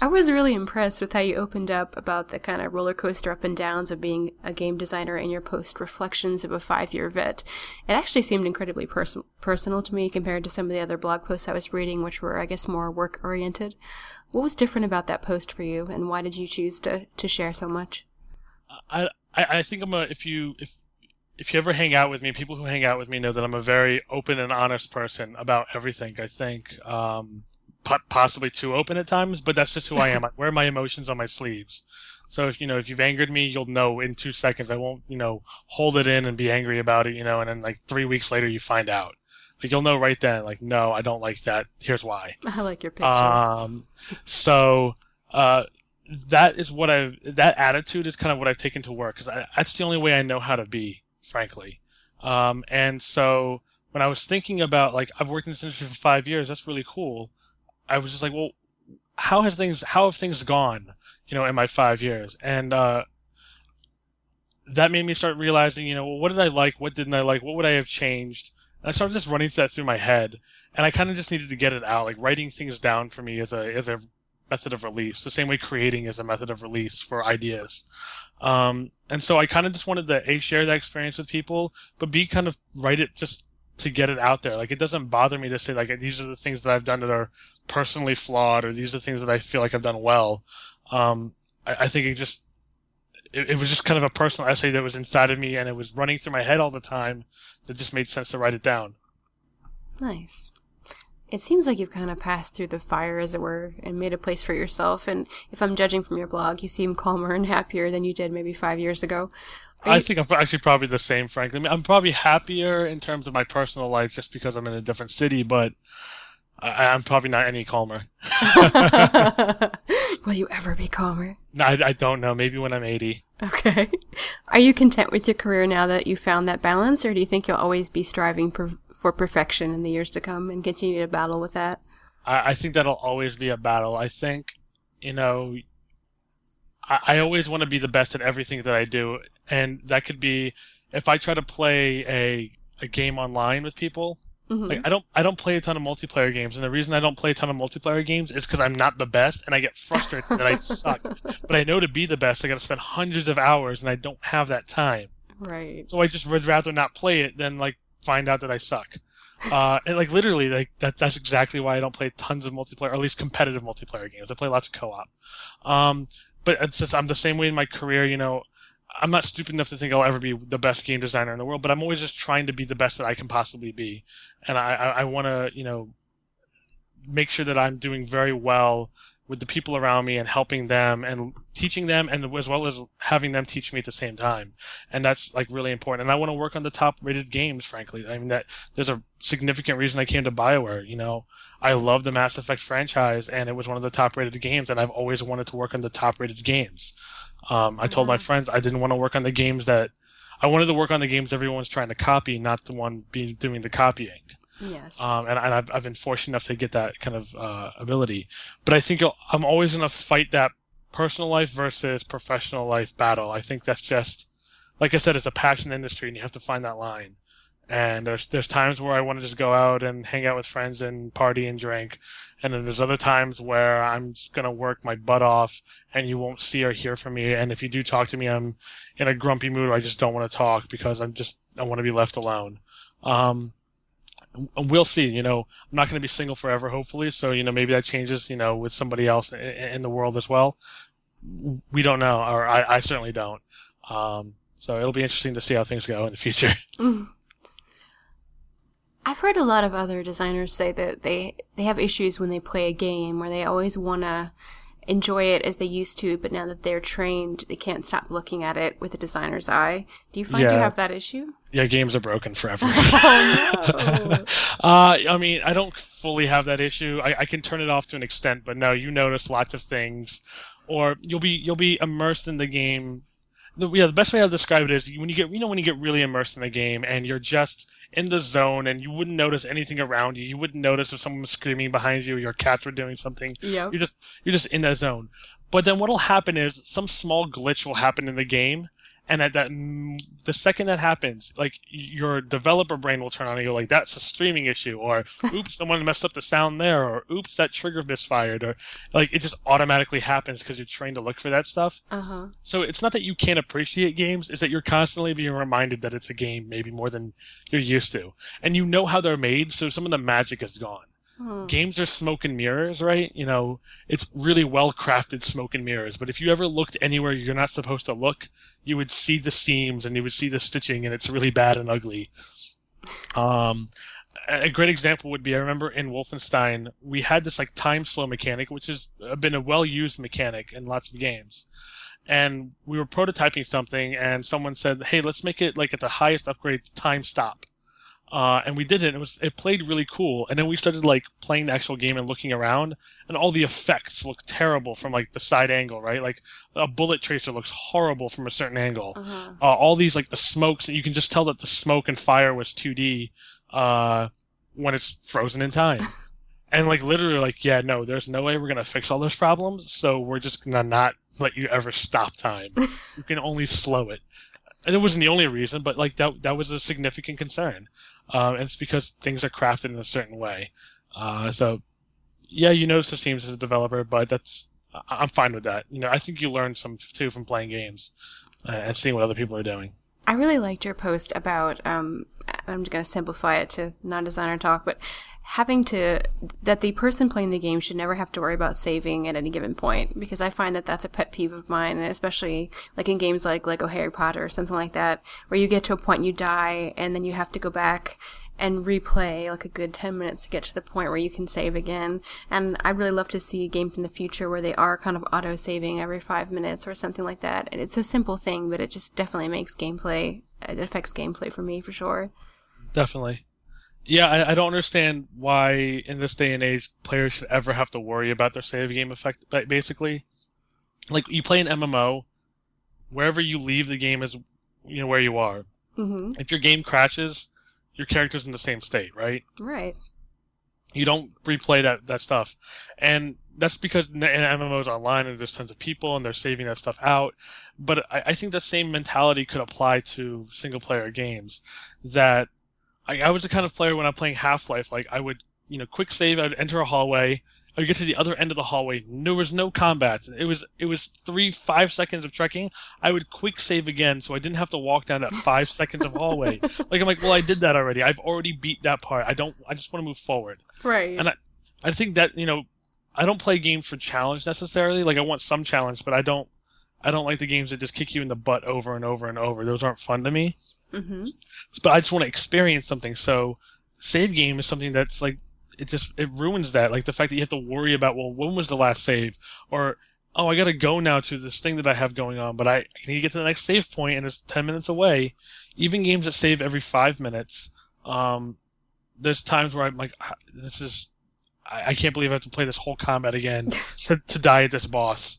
I was really impressed with how you opened up about the kind of roller coaster up and downs of being a game designer in your post Reflections of a Five Year Vet. It actually seemed incredibly pers- personal to me compared to some of the other blog posts I was reading, which were, I guess, more work oriented. What was different about that post for you, and why did you choose to, to share so much? I, I think I'm a if you if if you ever hang out with me, people who hang out with me know that I'm a very open and honest person about everything. I think um, possibly too open at times, but that's just who I am. I wear my emotions on my sleeves. So if you know if you've angered me, you'll know in two seconds. I won't you know hold it in and be angry about it, you know, and then like three weeks later you find out. Like you'll know right then. Like no, I don't like that. Here's why. I like your picture. Um, so uh, that is what I've that attitude is kind of what I've taken to work because that's the only way I know how to be, frankly. Um, and so when I was thinking about like I've worked in this industry for five years, that's really cool. I was just like, well, how has things how have things gone, you know, in my five years? And uh, that made me start realizing, you know, well, what did I like? What didn't I like? What would I have changed? I started just running that through my head, and I kind of just needed to get it out. Like writing things down for me as a as a method of release, the same way creating is a method of release for ideas. Um, and so I kind of just wanted to a share that experience with people, but b kind of write it just to get it out there. Like it doesn't bother me to say like these are the things that I've done that are personally flawed, or these are the things that I feel like I've done well. Um, I, I, think it just it, it was just kind of a personal essay that was inside of me, and it was running through my head all the time. That just made sense to write it down. Nice. It seems like you've kind of passed through the fire, as it were, and made a place for yourself. And if I'm judging from your blog, you seem calmer and happier than you did maybe five years ago. Are I think I'm actually probably the same, frankly. I am probably happier in terms of my personal life just because I'm in a different city, but I, I'm probably not any calmer. Will you ever be calmer? No, I, I don't know. Maybe when I'm 80. Okay. Are you content with your career now that you found that balance, or do you think you'll always be striving per- for perfection in the years to come and continue to battle with that? I, I think that'll always be a battle. I think, you know, I, I always want to be the best at everything that I do, and that could be if I try to play a a game online with people. Mhm. Like I don't I don't play a ton of multiplayer games, and the reason I don't play a ton of multiplayer games is because I'm not the best, and I get frustrated that I suck. But I know to be the best, I got to spend hundreds of hours, and I don't have that time. right. So I just would rather not play it than like find out that I suck. Uh, and like literally, like that that's exactly why I don't play tons of multiplayer, or at least competitive multiplayer games. I play lots of co-op. Um, but it's just I'm the same way in my career. You know, I'm not stupid enough to think I'll ever be the best game designer in the world, but I'm always just trying to be the best that I can possibly be, and I I, I want to you know make sure that I'm doing very well with the people around me and helping them and teaching them and as well as having them teach me at the same time. And that's like really important. And i want to work on the top rated games frankly. I mean that there's a significant reason i came to bioware you know. I love the mass effect franchise and it was one of the top rated games and i've always wanted to work on the top rated games um, i told my friends i didn't want to work on the games that i wanted to work on the games everyone's trying to copy not the one being doing the copying Yes. um, and, and I've, I've been fortunate enough to get that kind of uh, ability. But I think I'm always going to fight that personal life versus professional life battle. I think that's just, like I said, it's a passion industry, and you have to find that line. And there's there's times where I want to just go out and hang out with friends and party and drink, and then there's other times where I'm gonna work my butt off, and you won't see or hear from me. And if you do talk to me, I'm in a grumpy mood. Or I just don't want to talk because I'm just I want to be left alone. Um, we'll see. You know, I'm not to be single forever, hopefully. So you know, maybe that changes. You know, with somebody else in, the world as well. We don't know, or I, I certainly don't. Um, so it'll be interesting to see how things go in the future. I've heard a lot of other designers say that they they have issues when they play a game where they always want to enjoy it as they used to, but now that they're trained, they can't stop looking at it with a designer's eye. Do you find you have that issue? yeah, games are broken forever. Oh, no. uh, I mean, I don't fully have that issue. I, I can turn it off to an extent, but no, you notice lots of things, or you'll be you'll be immersed in the game. The, yeah, the best way I'll describe it is when you get you know when you get really immersed in a game and you're just in the zone and you wouldn't notice anything around you. You wouldn't notice if someone was screaming behind you, or your cats were doing something. Yep. You're just you're just in that zone. But then what'll happen is some small glitch will happen in the game, and at that mm, the second that happens, like your developer brain will turn on and go like, "That's a streaming issue," or "Oops, someone messed up the sound there," or "Oops, that trigger misfired," or like it just automatically happens because you're trained to look for that stuff. Uh huh. So it's not that you can't appreciate games; it's that you're constantly being reminded that it's a game, maybe more than you're used to, and you know how they're made, so some of the magic is gone Hmm. games are smoke and mirrors, right? You know, it's really well crafted smoke and mirrors. But if you ever looked anywhere you're not supposed to look, you would see the seams and you would see the stitching, and it's really bad and ugly. Um, a great example would be I remember in Wolfenstein we had this like time slow mechanic, which has uh, been a well used mechanic in lots of games. And we were prototyping something, and someone said, "Hey, let's make it like at the highest upgrade time stop." Uh, and we did it. It was it played really cool, and then we started like playing the actual game and looking around, and all the effects look terrible from like the side angle, right? Like a bullet tracer looks horrible from a certain angle. Uh-huh. Uh, all these like the smokes, and you can just tell that the smoke and fire was 2D uh, when it's frozen in time. And like literally, like yeah, no, there's no way we're gonna fix all those problems. So we're just gonna not let you ever stop time. you can only slow it. And it wasn't the only reason, but like that that was a significant concern. Um, and it's because things are crafted in a certain way. Uh, so yeah, you notice the seams as a developer, but that's I'm fine with that. You know, I think you learn some too from playing games uh, and seeing what other people are doing. I really liked your post about. Um, I'm going to simplify it to non-designer talk, but having to that the person playing the game should never have to worry about saving at any given point because I find that that's a pet peeve of mine, and especially like in games like Lego Harry Potter or something like that, where you get to a point point you die, and then you have to go back and replay like a good 10 minutes to get to the point where you can save again. And I'd really love to see games in the future where they are kind of auto saving every five minutes or something like that. And it's a simple thing, but it just definitely makes gameplay, it affects gameplay for me for sure. Definitely. Yeah, I, I don't understand why in this day and age players should ever have to worry about their save game effect. Basically, like you play an MMO, wherever you leave the game is you know where you are. Mm-hmm. If your game crashes, your character's in the same state, right? Right. You don't replay that, that stuff. And that's because in MMOs online and there's tons of people and they're saving that stuff out. But I, I think the same mentality could apply to single player games. That I, I was the kind of player when I'm playing Half Life, like I would, you know, quick save, I'd enter a hallway, I would get to the other end of the hallway. There was no combat. It was it was three, five seconds of trekking. I would quick save again so I didn't have to walk down that five seconds of hallway. Like I'm like, well I did that already. I've already beat that part. I don't I just want to move forward. Right. And I, I think that you know, I don't play games for challenge necessarily. Like I want some challenge, but I don't. I don't like the games that just kick you in the butt over and over and over. Those aren't fun to me. mm-hmm. But I just want to experience something. So, save game is something that's like it just it ruins that. Like the fact that you have to worry about well, when was the last save, or oh, I got to go now to this thing that I have going on, but I, I need to get to the next save point and it's ten minutes away. Even games that save every five minutes, um, there's times where I'm like, "Ah, this is I, I can't believe I have to play this whole combat again to, to die at this boss.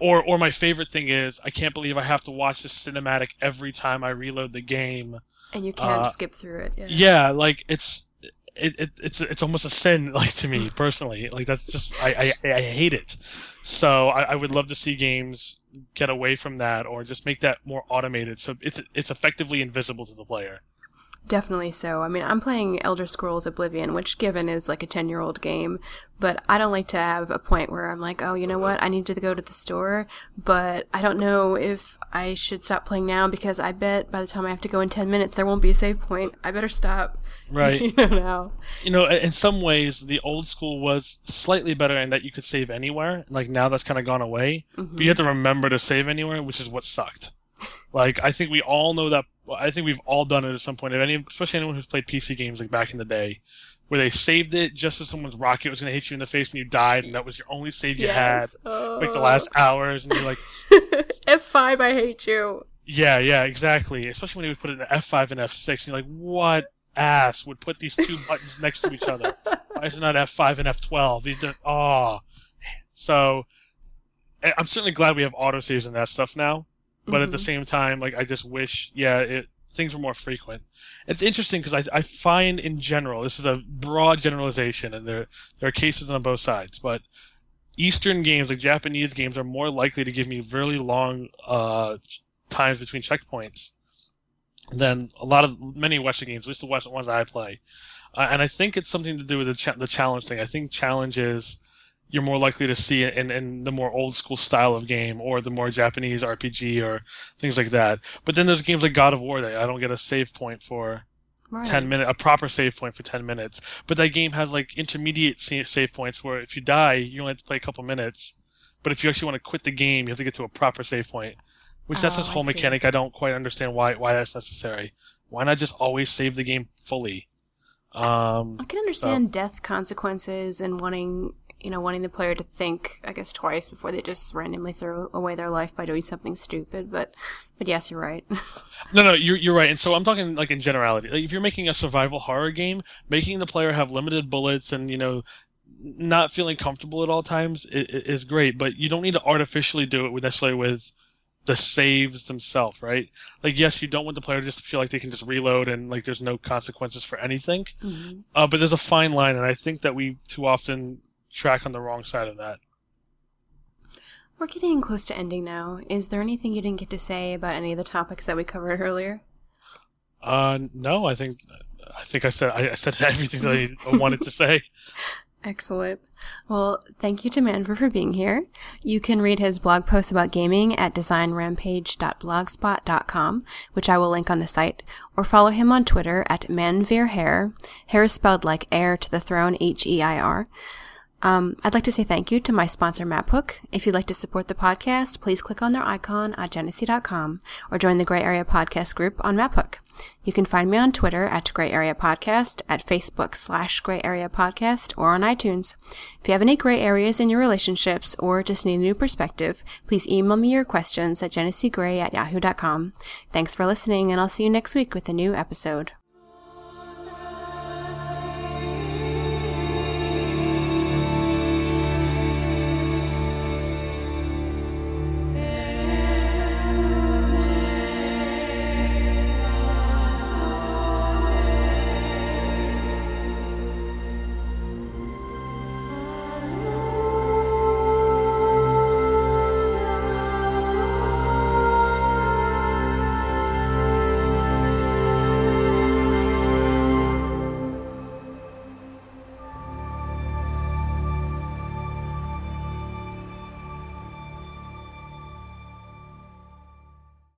Or, or my favorite thing is I can't believe I have to watch this cinematic every time I reload the game. And you can't uh, skip through it. Yeah. Yeah, like it's it, it it's it's almost a sin like to me personally. Like that's just I I, I hate it. So I, I would love to see games get away from that or just make that more automated so it's it's effectively invisible to the player. Definitely so. I mean, I'm playing Elder Scrolls Oblivion, which given is like a 10 year old game, but I don't like to have a point where I'm like, oh, you know what? I need to go to the store, but I don't know if I should stop playing now because I bet by the time I have to go in 10 minutes, there won't be a save point. I better stop. Right. you know, now. you know, in some ways, the old school was slightly better in that you could save anywhere. Like now, that's kind of gone away. But you mm-hmm. have to remember to save anywhere, which is what sucked. Like I think we all know that. I think we've all done it at some point. If any, especially anyone who's played PC games like back in the day, where they saved it just as someone's rocket was going to hit you in the face and you died, and that was your only save you had Yes. for like the Oh. last hours, and you're like, F5, I hate you. yeah, yeah, exactly. Especially when he would put it in F5 and F6, and you're like, what ass would put these two buttons next to each other? Why is it not F5 and F12? These are- Oh, so I- I'm certainly glad we have autosaves and that stuff now. But at the Mhm. same time, like I just wish, yeah, it, things were more frequent. It's interesting because I, I find in general, this is a broad generalization, and there there are cases on both sides, but Eastern games, like Japanese games, are more likely to give me really long uh, times between checkpoints than a lot of many Western games, at least the Western ones I play. Uh, and I think it's something to do with the, cha- the challenge thing. I think challenges you're more likely to see it in, in the more old school style of game or the more Japanese RPG or things like that. But then there's games like God of War that I don't get a save point for Right. 10 minute a proper save point for 10 minutes but that game has like intermediate save points where if you die you only have to play a couple minutes but if you actually want to quit the game you have to get to a proper save point which that's Oh, this whole see. mechanic i don't quite understand why why that's necessary why not just always save the game fully um I can understand death consequences and wanting, you know, wanting the player to think, I guess, twice before they just randomly throw away their life by doing something stupid. But, but yes, you're right. No, no, you're you're right. And so I'm talking like in generality. Like if you're making a survival horror game, making the player have limited bullets and you know not feeling comfortable at all times is, is great. But you don't need to artificially do it necessarily with the saves themselves, right? Like yes, you don't want the player just to feel like they can just reload and like there's no consequences for anything. Mhm. Uh, but there's a fine line, and I think that we too often track on the wrong side of that. We're getting close to ending now. Is there anything you didn't get to say about any of the topics that we covered earlier? Uh, no, I think I think I said I, I said everything that I wanted to say. Excellent. Well, thank you to Manveer for being here. You can read his blog posts about gaming at designrampage.blogspot.com, which I will link on the site, or follow him on Twitter at manveerheir. Hair is spelled like heir to the throne, H-E-I-R. Um, I'd like to say thank you to my sponsor, MapHook. If you'd like to support the podcast, please click on their icon at jenesee.com or join the Grey Area Podcast group on MapHook. You can find me on Twitter at Grey Area Podcast, at Facebook slash Grey Area Podcast, or on iTunes. If you have any gray areas in your relationships or just need a new perspective, please email me your questions at jeneseegrey at yahoo.com. Thanks for listening, and I'll see you next week with a new episode.